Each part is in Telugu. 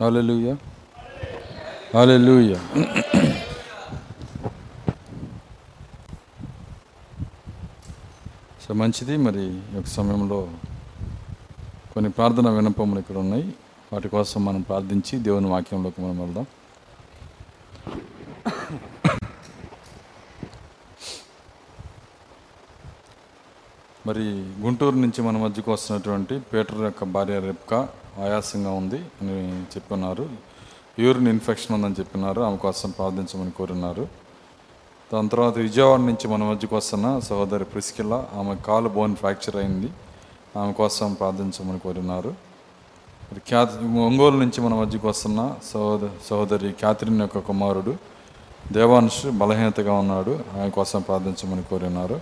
Hallelujah. Hallelujah. సో మంచిది మరి ఈ యొక్క సమయంలో కొన్ని ప్రార్థన వినపములు ఇక్కడ ఉన్నాయి వాటి కోసం మనం ప్రార్థించి దేవుని వాక్యంలోకి మనం వెళ్దాం మరి గుంటూరు నుంచి మన మధ్యకు వస్తున్నటువంటి పీటర్ యొక్క భార్య రెప్కా ఆయాసంగా ఉంది అని చెప్పున్నారు యూరిన్ ఇన్ఫెక్షన్ ఉందని చెప్పినారు. ఆమె కోసం ప్రార్థించమని కోరున్నారు దాని తర్వాత విజయవాడ నుంచి మన మధ్యకు వస్తున్న సహోదరి ప్రిస్కిల్ల ఆమె కాలు బోన్ ఫ్రాక్చర్ అయింది. ఆమె కోసం ప్రార్థించమని కోరినారు. ఖ్యాతి ఒంగోలు నుంచి మన మధ్యకు వస్తున్న సహోద సహోదరి క్యాథరిన్ యొక్క కుమారుడు దేవాంశ్ బలహీనతగా ఉన్నాడు. ఆయన కోసం ప్రార్థించమని కోరినారు.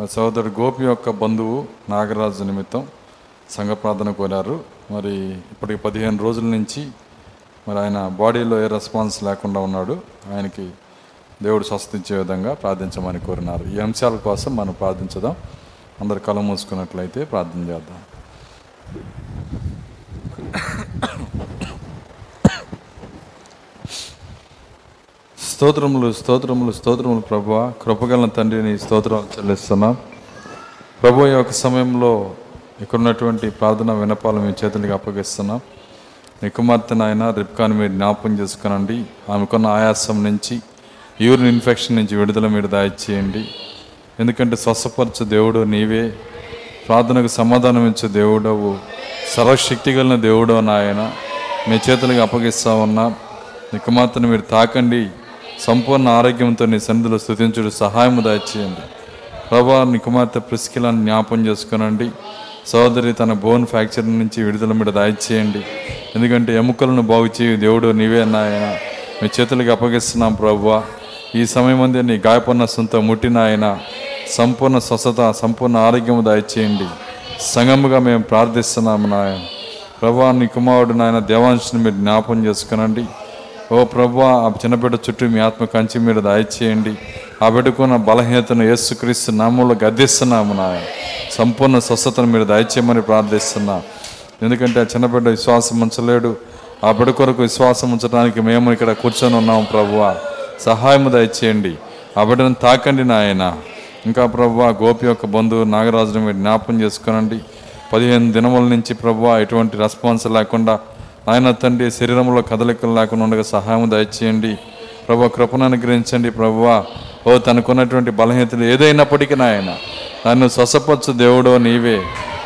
మరి సహోదరుడు గోపి యొక్క బంధువు నాగరాజు నిమిత్తం సంఘ ప్రార్థన కోరారు. మరి ఇప్పటికి పదిహేను రోజుల నుంచి మరి ఆయన బాడీలో ఏ రెస్పాన్స్ లేకుండా ఉన్నాడు ఆయనకి దేవుడు స్వస్థించే విధంగా ప్రార్థించమని కోరినారు. ఈ అంశాల కోసం మనం ప్రార్థించదాం. అందరు కళ మూసుకున్నట్లయితే ప్రార్థన చేద్దాం. స్తోత్రములు స్తోత్రములు స్తోత్రములు ప్రభు. కృపగల తండ్రిని స్తోత్రాలు చెల్లిస్తున్నాం. ప్రభు యొక్క సమయంలో ఇక్కడ ఉన్నటువంటి ప్రార్థన వినపాలు మీ చేతులకి అప్పగిస్తున్నాం. మీ కుమార్తె నాయన రిప్కాని మీరు జ్ఞాపకం చేసుకునండి. ఆమెకున్న ఆయాసం నుంచి యూరిన్ ఇన్ఫెక్షన్ నుంచి విడుదల మీరు దాయిచేయండి ఎందుకంటే స్వస్థపరచు దేవుడు నీవే. ప్రార్థనకు సమాధానం ఇచ్చే దేవుడవు. సర్వశక్తి కలిగిన దేవుడు నాయన. మీ చేతులకు అప్పగిస్తా ఉన్నా. నీ కుమార్తెను మీరు తాకండి. సంపూర్ణ ఆరోగ్యంతో నీ సన్నిధిలో స్థుతించుడు సహాయము దాచేయండి ప్రభా నీ కుమార్తె ప్రిస్కిలాన్ని జ్ఞాపం చేసుకునండి. సోదరి తన బోన్ ఫ్రాక్చర్ నుంచి విడుదల మీద దాయిచేయండి ఎందుకంటే ఎముకలను బాగు చేయు దేవుడు నీవే నాయన. మీ చేతులకు అప్పగిస్తున్నాం ప్రభువా. ఈ సమయం అందే నీ గాయపడిన సొంత ముట్టిన ఆయన సంపూర్ణ స్వస్థత సంపూర్ణ ఆరోగ్యము దాయిచేయండి సంగముగా మేము ప్రార్థిస్తున్నాము నాయన. ప్రభా నీ కుమారుడు నాయన దేవాంశని మీరు జ్ఞాపం చేసుకునండి. ఓ ప్రభు ఆ చిన్నబిడ్డ చుట్టూ మీ ఆత్మ కంచి మీరు దాయిచేయండి ఆ బిడ్డకున్న బలహీనతను యేసుక్రీస్తు నామంలో గద్దిస్తున్నాము నాయన. సంపూర్ణ స్వస్థతను మీరు దయచేయమని ప్రార్థిస్తున్నా. ఎందుకంటే ఆ చిన్నబిడ్డ విశ్వాసం ఉంచలేడు. ఆ బిడ్డ కొరకు విశ్వాసం ఉంచడానికి మేము ఇక్కడ కూర్చొని ఉన్నాము ప్రభువ. సహాయము దయచేయండి. ఆ బిడ్డను తాకండి నాయన. ఇంకా ప్రభు గోపి యొక్క బంధువు నాగరాజుని మీరు జ్ఞాపం చేసుకునండి. పదిహేను దినముల నుంచి ప్రభు ఎటువంటి రెస్పాన్స్ లేకుండా ఆయన తండ్రి శరీరంలో కదలికలు లేకుండా ఉండగా సహాయం దయచేయండి. ప్రభు కృపను అనుగ్రహించండి ప్రభువా. ఓ తనకున్నటువంటి బలహీనతలు ఏదైనప్పటికీ నాయన నన్ను స్వసపరచు దేవుడో నీవే.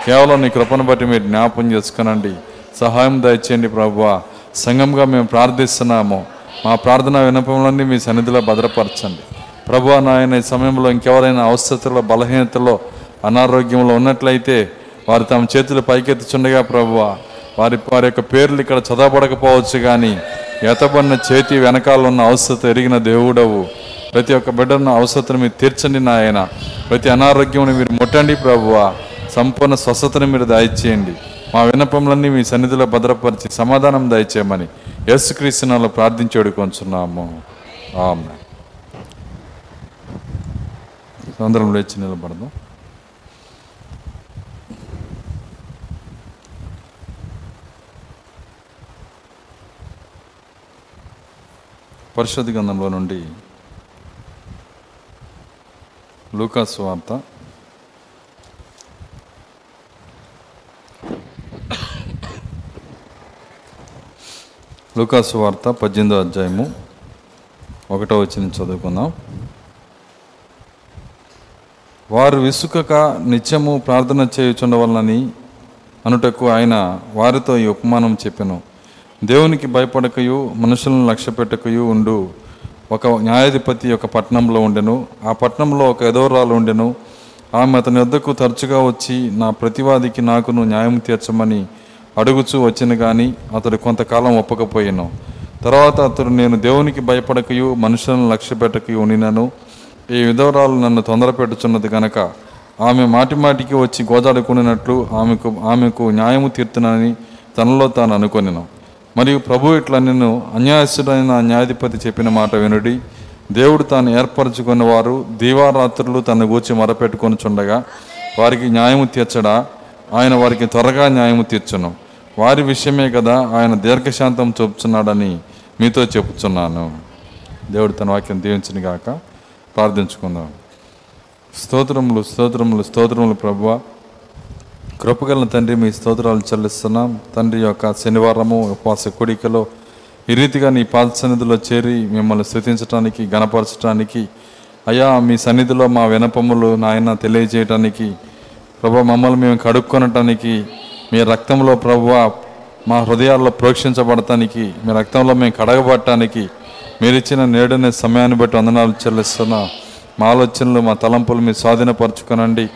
కేవలం నీ కృపను బట్టి మీరు జ్ఞాపం చేసుకునండి. సహాయం దయచేయండి ప్రభువా. సంఘంగా మేము ప్రార్థిస్తున్నాము. మా ప్రార్థన వినపంలోని మీ సన్నిధిలో భద్రపరచండి. ప్రభు నాయన ఈ సమయంలో ఇంకెవరైనా అవసరతలో బలహీనతలో అనారోగ్యంలో ఉన్నట్లయితే వారు తమ చేతులు పైకెత్తుచుండగా ప్రభువ వారి వారి యొక్క పేర్లు ఇక్కడ చదవబడకపోవచ్చు కానీ ఎతబడిన చేతి వెనకాల ఉన్న అవసరత ఎరిగిన దేవుడవు. ప్రతి ఒక్క బిడ్డను అవసరతను మీరు తీర్చండి నాయన. ప్రతి అనారోగ్యం మీరు ముట్టండి ప్రభువ. సంపూర్ణ స్వస్థతను మీరు దయచేయండి. మా విన్నపములన్నీ మీ సన్నిధిలో భద్రపరిచి సమాధానం దయచేయమని యేసుక్రీస్తునాలో ప్రార్థించి వేడుకొంచున్నాము. ఆమె అందరం లేచి నిలబడదాం. పరిశుద్ధ గంధంలో నుండి లూకాస్ వార్త. లూకాసు వార్త పద్దెనిమిదో అధ్యాయము ఒకటో వచ్చిన చదువుకుందాం. వారు విసుకక నిత్యము ప్రార్థన చేయుచుండవలనని అనుటకు ఆయన వారితో ఈ ఉపమానం చెప్పాను. దేవునికి భయపడకయు మనుషులను లక్ష్య పెట్టకయు ఉండు. ఒక న్యాయాధిపతి ఒక పట్టణంలో ఉండెను. ఆ పట్టణంలో ఒక ఎదవరాలు ఉండెను. ఆమె అతని వద్దకు తరచుగా వచ్చి నా ప్రతివాదికి నాకును న్యాయం తీర్చమని అడుగుచూ వచ్చిన కానీ అతడు కొంతకాలం ఒప్పకపోయాను. తర్వాత అతడు నేను దేవునికి భయపడకయు మనుషులను లక్ష్య పెట్టకయు ఉండినను. ఈ విధవరాలు నన్ను తొందర పెట్టుచున్నది గనక ఆమె మాటిమాటికి వచ్చి గోదాడుకున్నట్లు ఆమెకు ఆమెకు న్యాయము తీర్తునని తనలో తాను అనుకొనిను. మరియు ప్రభు ఇట్లా నిన్ను అన్యాయస్తుడైన న్యాయాధిపతి చెప్పిన మాట వినుడి. దేవుడు తాను ఏర్పరచుకున్న వారు దీవారాత్రులు తన గూర్చి మరపెట్టుకొని చుండగా వారికి న్యాయము తీర్చడా? ఆయన వారికి త్వరగా న్యాయము తీర్చును. వారి విషయమే కదా ఆయన దీర్ఘశాంతం చూపుతున్నాడని మీతో చెప్పుచున్నాను. దేవుడు తన వాక్యం దీవించిన గాక ప్రార్థించుకుందాం. స్తోత్రములు స్తోత్రములు స్తోత్రములు ప్రభువ. కృపగల తండ్రి మీ స్తోత్రాలు చెల్లిస్తున్నాం. తండ్రి యొక్క శనివారము ఉపవాస కోడికలో ఈ రీతిగా నీ పాద సన్నిధిలో చేరి మిమ్మల్ని స్థుతించడానికి గణపరచడానికి అయ్యా మీ సన్నిధిలో మా వినపములు నాయన తెలియజేయటానికి ప్రభు మమ్మల్ని మేము కడుక్కొనటానికి మీ రక్తంలో ప్రభువ మా హృదయాల్లో ప్రోక్షించబడటానికి మీ రక్తంలో మేము కడగబడటానికి మీరు ఇచ్చిన నేడనే సమయాన్ని బట్టి వందనాలు చెల్లిస్తున్నా. మా ఆలోచనలు మా తలంపులు మీ స్వాధీనపరచుకోనండి.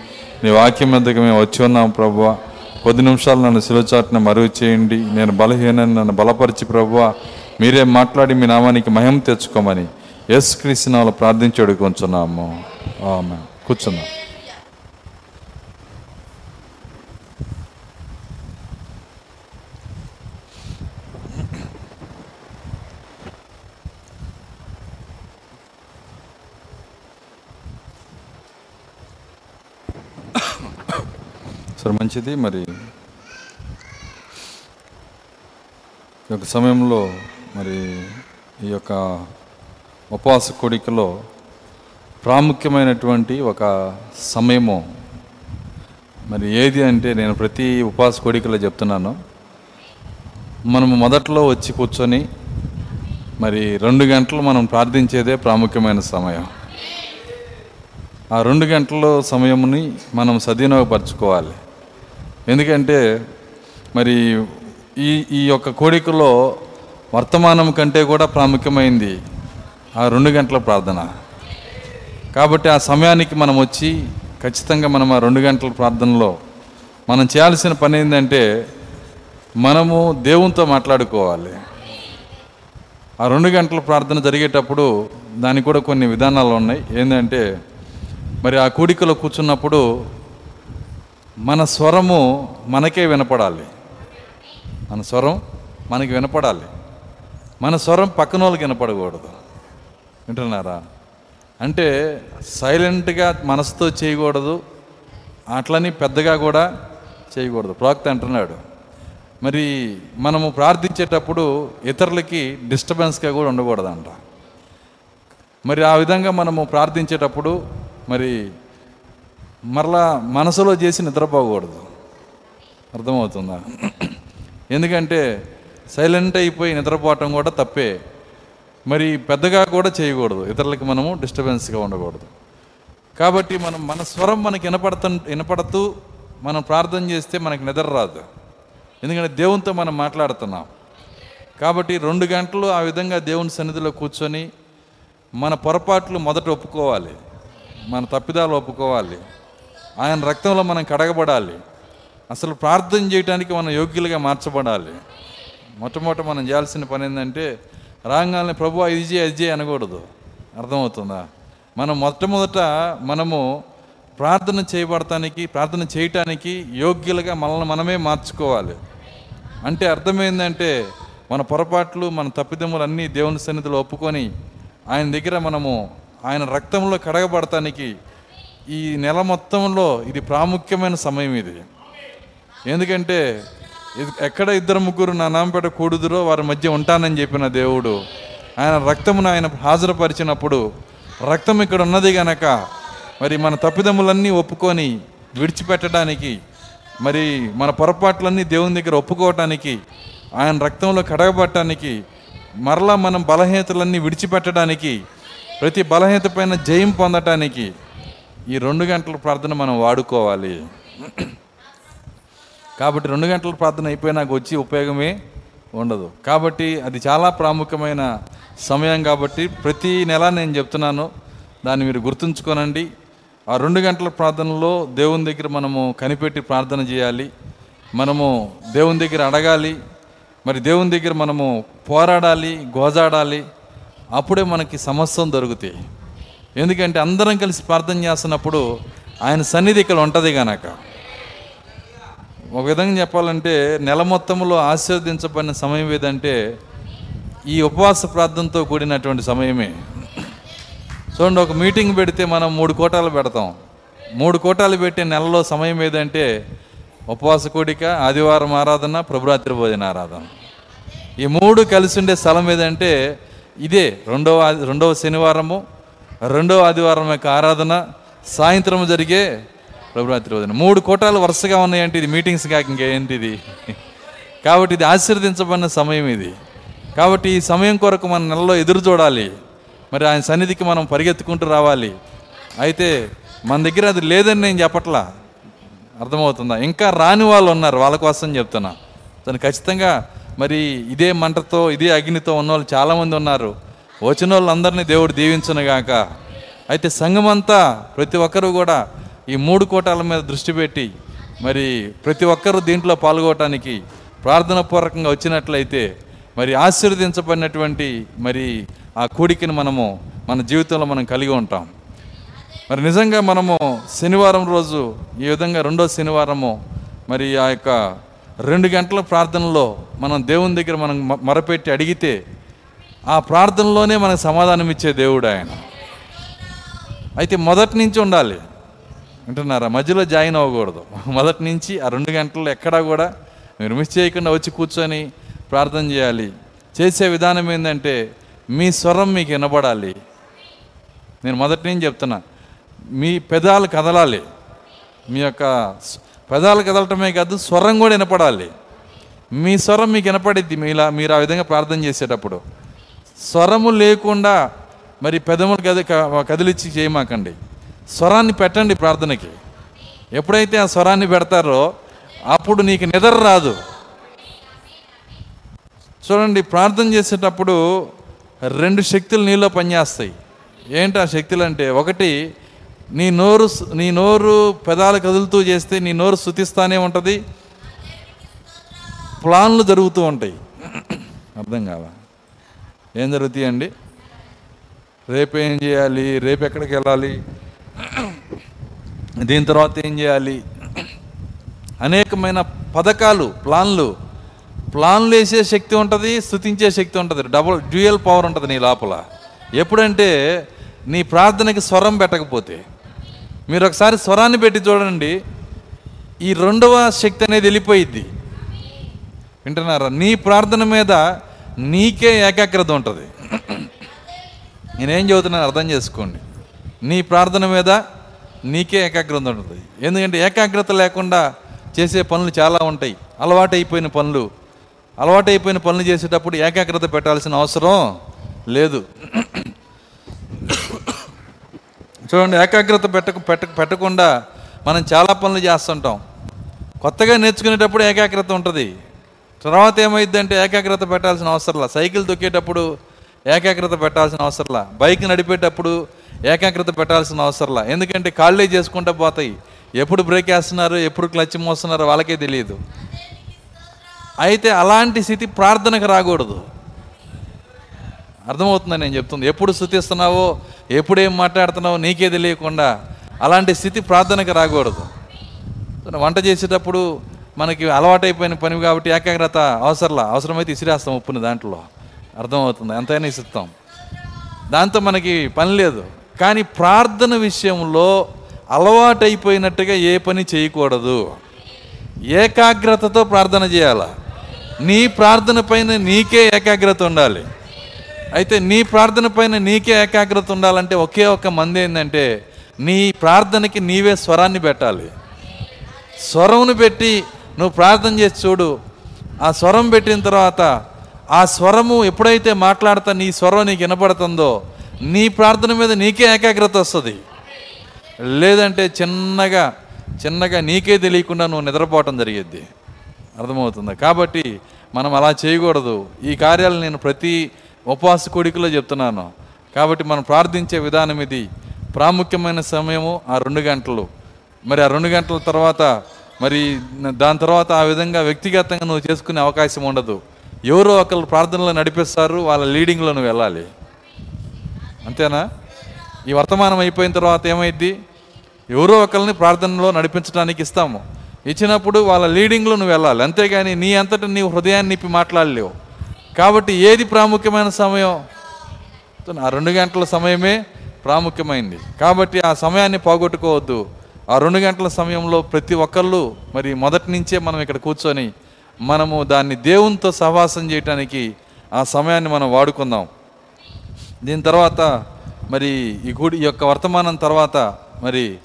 నీ వాక్యం మీదకి మేము వచ్చి ఉన్నాం ప్రభువ. కొద్ది నిమిషాలు నన్ను శిలచాట్ని మరుగు చేయండి. నేను బలహీనని నన్ను బలపరిచి ప్రభువ. మీరే మాట్లాడి మీ నామానికి మహిమ తెచ్చుకోమని ఎస్ క్రీస్తునాలు ప్రార్థించి అడుగుకొంచున్నాము ఆమె కూర్చున్నాం. సరే మంచిది. మరి ఈ యొక్క సమయంలో మరి ఈ యొక్క ఉపవాస కోడికలో ప్రాముఖ్యమైనటువంటి ఒక సమయము. మరి ఏది అంటే నేను ప్రతి ఉపవాస కోడికలో చెప్తున్నాను. మనము మొదట్లో వచ్చి కూర్చొని మరి రెండు గంటలు మనం ప్రార్థించేదే ప్రాముఖ్యమైన సమయం. ఆ రెండు గంటల సమయముని మనం సద్వినియోగపరచుకోవాలి. ఎందుకంటే మరి ఈ ఈ యొక్క కోడికలో వర్తమానం కంటే కూడా ప్రాముఖ్యమైంది ఆ రెండు గంటల ప్రార్థన. కాబట్టి ఆ సమయానికి మనం వచ్చి ఖచ్చితంగా మనం ఆ రెండు గంటల ప్రార్థనలో మనం చేయాల్సిన పని ఏంటంటే మనము దేవునితో మాట్లాడుకోవాలి. ఆ రెండు గంటల ప్రార్థన జరిగేటప్పుడు దానికి కూడా కొన్ని విధానాలు ఉన్నాయి. ఏంటంటే మరి ఆ కూడికలో కూర్చున్నప్పుడు మన స్వరము మనకే వినపడాలి. మన స్వరం మనకి వినపడాలి. మన స్వరం పక్కన వాళ్ళకి వినపడకూడదు. వింటున్నారా? అంటే సైలెంట్గా మనసుతో చేయకూడదు. అట్లని పెద్దగా కూడా చేయకూడదు. ప్రాక్త అంటున్నాడు. మరి మనము ప్రార్థించేటప్పుడు ఇతరులకి డిస్టర్బెన్స్గా కూడా ఉండకూడదంట. మరి ఆ విధంగా మనము ప్రార్థించేటప్పుడు మరి మరలా మనసులో చేసి నిద్రపోకూడదు. అర్థమవుతుందా? ఎందుకంటే సైలెంట్ అయిపోయి నిద్రపోవటం కూడా తప్పే. మరి పెద్దగా కూడా చేయకూడదు. ఇతరులకి మనము డిస్టర్బెన్స్గా ఉండకూడదు. కాబట్టి మనం మన స్వరం మనకి వినపడత వినపడుతూ మనం ప్రార్థన చేస్తే మనకి నిద్ర రాదు. ఎందుకంటే దేవునితో మనం మాట్లాడుతున్నాం. కాబట్టి రెండు గంటలు ఆ విధంగా దేవుని సన్నిధిలో కూర్చొని మన పొరపాట్లు మొదట ఒప్పుకోవాలి. మన తప్పిదాలు ఒప్పుకోవాలి. ఆయన రక్తంలో మనం కడగబడాలి. అసలు ప్రార్థన చేయడానికి మనం యోగ్యులుగా మార్చబడాలి. మొట్టమొదట మనం చేయాల్సిన పని ఏంటంటే రాగానే ప్రభు ఇది చేయి అది చేయి అనకూడదు. అర్థమవుతుందా? మనం మొట్టమొదట మనము ప్రార్థన చేయబడటానికి ప్రార్థన చేయటానికి యోగ్యులుగా మనల్ని మనమే మార్చుకోవాలి. అంటే అర్థమైందంటే మన పొరపాట్లు మన తప్పిదములు అన్నీ దేవుని సన్నిధిలో ఒప్పుకొని ఆయన దగ్గర మనము ఆయన రక్తంలో కడగబడటానికి ఈ నెల మొత్తంలో ఇది ప్రాముఖ్యమైన సమయం ఇది. ఎందుకంటే ఇది ఎక్కడ ఇద్దరు ముగ్గురు నా నామపేట కూడుదురో వారి మధ్య ఉంటానని చెప్పిన దేవుడు ఆయన రక్తమును ఆయన హాజరుపరిచినప్పుడు రక్తం ఇక్కడ ఉన్నది గనక మరి మన తప్పిదములన్నీ ఒప్పుకొని విడిచిపెట్టడానికి మరి మన పొరపాట్లన్నీ దేవుని దగ్గర ఒప్పుకోవటానికి ఆయన రక్తంలో కడగబట్టడానికి మరలా మనం బలహీనతలన్నీ విడిచిపెట్టడానికి ప్రతి బలహీనత పైన జయం పొందటానికి ఈ రెండు గంటల ప్రార్థన మనం వాడుకోవాలి. కాబట్టి రెండు గంటల ప్రార్థన అయిపోయినాక వచ్చి ఉపయోగమే ఉండదు. కాబట్టి అది చాలా ప్రాముఖ్యమైన సమయం కాబట్టి ప్రతి నెల నేను చెప్తున్నాను దాన్ని మీరు గుర్తుంచుకోనండి. ఆ రెండు గంటల ప్రార్థనలో దేవుని దగ్గర మనము కనిపెట్టి ప్రార్థన చేయాలి. మనము దేవుని దగ్గర అడగాలి. మరి దేవుని దగ్గర మనము పోరాడాలి గోజాడాలి. అప్పుడే మనకి సమస్తం దొరుకుతాయి. ఎందుకంటే అందరం కలిసి ప్రార్థన చేస్తున్నప్పుడు ఆయన సన్నిధి ఇక్కడ ఉంటుంది కనుక ఒక విధంగా చెప్పాలంటే నెల మొత్తంలో ఆశీర్వదించబడిన సమయం ఏదంటే ఈ ఉపవాస ప్రార్థనతో కూడినటువంటి సమయమే. చూడండి ఒక మీటింగ్ పెడితే మనం మూడు కోటాలు పెడతాం. మూడు కోటాలు పెట్టే నెలలో సమయం ఏదంటే ఉపవాస కూడిక ఆదివారం ఆరాధన ప్రభురాత్రి భోజన ఆరాధన. ఈ మూడు కలిసి ఉండే స్థలం ఏదంటే ఇదే రెండవ రెండవ శనివారము రెండో ఆదివారం యొక్క ఆరాధన సాయంత్రం జరిగే ప్రభురాత్రి వదిన మూడు కోటాలు వరుసగా ఉన్నాయంటే ఇది మీటింగ్స్ కాక ఇంకేంటిది కాబట్టి ఇది ఆశీర్వదించబడిన సమయం ఇది. కాబట్టి ఈ సమయం కొరకు మన నెలలో ఎదురు చూడాలి. మరి ఆయన సన్నిధికి మనం పరిగెత్తుకుంటూ రావాలి. అయితే మన దగ్గర అది లేదని నేను చెప్పట్లా? అర్థమవుతుందా? ఇంకా రాని వాళ్ళు ఉన్నారు వాళ్ళ కోసం చెప్తున్నా. తను ఖచ్చితంగా మరి ఇదే మంటతో ఇదే అగ్నితో ఉన్న వాళ్ళు చాలామంది ఉన్నారు. వచ్చిన వాళ్ళందరినీ దేవుడు దీవించనుగాక. అయితే సంఘమంతా ప్రతి ఒక్కరూ కూడా ఈ మూడు కోటాల మీద దృష్టి పెట్టి మరి ప్రతి ఒక్కరూ దీంట్లో పాల్గొవటానికి ప్రార్థన పూర్వకంగా వచ్చినట్లయితే మరి ఆశీర్వదించబడినటువంటి మరి ఆ కూడికని మనము మన జీవితంలో మనం కలిగి ఉంటాం. మరి నిజంగా మనము శనివారం రోజు ఈ విధంగా రెండో శనివారము మరి ఆ యొక్క రెండు గంటల ప్రార్థనలో మనం దేవుని దగ్గర మనం మరపెట్టి అడిగితే ఆ ప్రార్థనలోనే మనకు సమాధానం ఇచ్చే దేవుడు ఆయన. అయితే మొదటి నుంచి ఉండాలి. వింటున్నారా? మధ్యలో జాయిన్ అవ్వకూడదు. మొదటి నుంచి ఆ రెండు గంటలు ఎక్కడా కూడా మీరు మిస్ చేయకుండా వచ్చి కూర్చొని ప్రార్థన చేయాలి. చేసే విధానం ఏంటంటే మీ స్వరం మీకు వినబడాలి. నేను మొదటి నుంచి చెప్తున్నా. మీ పెదాలు కదలాలి. మీ యొక్క పెదాలు కదలటమే కాదు స్వరం కూడా వినపడాలి. మీ స్వరం మీకు వినపడిద్ది. మీలా మీరు ఆ విధంగా ప్రార్థన చేసేటప్పుడు. స్వరము లేకుండా మరి పెదములు కది కదిలిచ్చి చేయమాకండి. స్వరాన్ని పెట్టండి ప్రార్థనకి. ఎప్పుడైతే ఆ స్వరాన్ని పెడతారో అప్పుడు నీకు నిద్ర రాదు. చూడండి ప్రార్థన చేసేటప్పుడు రెండు శక్తులు నీలో పనిచేస్తాయి. ఏంటి ఆ శక్తులు అంటే ఒకటి నీ నోరు నీ నోరు పెదాలు కదులుతూ చేస్తే నీ నోరు శుతిస్తానే ఉంటుంది. ప్లాన్లు జరుగుతూ ఉంటాయి. అర్థం కావా ఏం జరుగుతాయి అండి రేపు ఏం చేయాలి? రేపు ఎక్కడికి వెళ్ళాలి? దీని తర్వాత ఏం చేయాలి? అనేకమైన పథకాలు ప్లాన్లు. ప్లాన్లు వేసే శక్తి ఉంటుంది స్థుతించే శక్తి ఉంటుంది. డబుల్ డ్యూయల్ పవర్ ఉంటుంది నీ లోపల. ఎప్పుడంటే నీ ప్రార్థనకి స్వరం పెట్టకపోతే. మీరు ఒకసారి స్వరాన్ని పెట్టి చూడండి. ఈ రెండవ శక్తి అనేది వెళ్ళిపోయిద్ది. వింటున్నారా? నీ ప్రార్థన మీద నీకే ఏకాగ్రత ఉంటుంది. నేనేం చెబుతున్నాను అర్థం చేసుకోండి. నీ ప్రార్థన మీద నీకే ఏకాగ్రత ఉంటుంది. ఎందుకంటే ఏకాగ్రత లేకుండా చేసే పనులు చాలా ఉంటాయి. అలవాటైపోయిన పనులు. అలవాటైపోయిన పనులు చేసేటప్పుడు ఏకాగ్రత పెట్టాల్సిన అవసరం లేదు. చూడండి ఏకాగ్రత పెట్టక పెట్ట పెట్టకుండా మనం చాలా పనులు చేస్తుంటాం. కొత్తగా నేర్చుకునేటప్పుడు ఏకాగ్రత ఉంటుంది. తర్వాత ఏమైందంటే ఏకాగ్రత పెట్టాల్సిన అవసరంలా. సైకిల్ దొక్కేటప్పుడు ఏకాగ్రత పెట్టాల్సిన అవసరంలా. బైక్ నడిపేటప్పుడు ఏకాగ్రత పెట్టాల్సిన అవసరంలా. ఎందుకంటే కాళ్ళే చేసుకుంటూ పోతాయి. ఎప్పుడు బ్రేక్ వేస్తున్నారు ఎప్పుడు క్లచ్ మోస్తున్నారో వాళ్ళకే తెలియదు. అయితే అలాంటి స్థితి ప్రార్థనకు రాకూడదు. అర్థమవుతుందని నేను చెప్తుంది. ఎప్పుడు స్థుతిస్తున్నావో ఎప్పుడు ఏం మాట్లాడుతున్నావో నీకే తెలియకుండా అలాంటి స్థితి ప్రార్థనకు రాకూడదు. వంట చేసేటప్పుడు మనకి అలవాటైపోయిన పని కాబట్టి ఏకాగ్రత అవసరంలా అవసరమైతే ఇసిరేస్తాం ఉప్పుని దాంట్లో. అర్థమవుతుంది? ఎంతైనా ఇస్తాం దాంతో మనకి పని లేదు. కానీ ప్రార్థన విషయంలో అలవాటైపోయినట్టుగా ఏ పని చేయకూడదు. ఏకాగ్రతతో ప్రార్థన చేయాల? నీ ప్రార్థన పైన నీకే ఏకాగ్రత ఉండాలి. అయితే నీ ప్రార్థన పైన నీకే ఏకాగ్రత ఉండాలంటే ఒకే ఒక మంది ఏంటంటే నీ ప్రార్థనకి నీవే స్వరాన్ని పెట్టాలి. స్వరమును పెట్టి నువ్వు ప్రార్థన చేసి చూడు. ఆ స్వరం పెట్టిన తర్వాత ఆ స్వరము ఎప్పుడైతే మాట్లాడతా నీ స్వరం నీకు వినపడుతుందో నీ ప్రార్థన మీద నీకే ఏకాగ్రత వస్తుంది. లేదంటే చిన్నగా చిన్నగా నీకే తెలియకుండా నువ్వు నిద్రపోవటం జరిగిద్ది. అర్థమవుతుందా? కాబట్టి మనం అలా చేయకూడదు. ఈ కార్యాలు నేను ప్రతి ఉపవాస కోడికలో చెప్తున్నాను. కాబట్టి మనం ప్రార్థించే విధానం ఇది. ప్రాముఖ్యమైన సమయము ఆ రెండు గంటలు. మరి ఆ రెండు గంటల తర్వాత మరి దాని తర్వాత ఆ విధంగా వ్యక్తిగతంగా నువ్వు చేసుకునే అవకాశం ఉండదు. ఎవరో ఒకళ్ళు ప్రార్థనలో నడిపిస్తారు వాళ్ళ లీడింగ్లో నువ్వు వెళ్ళాలి. అంతేనా? ఈ వర్తమానం అయిపోయిన తర్వాత ఏమైద్ది? ఎవరో ఒకరిని ప్రార్థనలో నడిపించడానికి ఇస్తాము. ఇచ్చినప్పుడు వాళ్ళ లీడింగ్లో నువ్వు వెళ్ళాలి. అంతేగాని నీ అంతటా నీ హృదయాన్ని నిప్పి మాట్లాడలేవు. కాబట్టి ఏది ప్రాముఖ్యమైన సమయం? ఆ రెండు గంటల సమయమే ప్రాముఖ్యమైంది. కాబట్టి ఆ సమయాన్ని పోగొట్టుకోవద్దు. ఆ రెండు గంటల సమయంలో ప్రతి ఒక్కళ్ళు మరి మొదటి నుంచే మనం ఇక్కడ కూర్చొని మనము దాన్ని దేవునితో సహవాసం చేయటానికి ఆ సమయాన్ని మనం వాడుకుందాం. దీని తర్వాత మరి ఈ గుడి యొక్క వర్తమానం తర్వాత మరి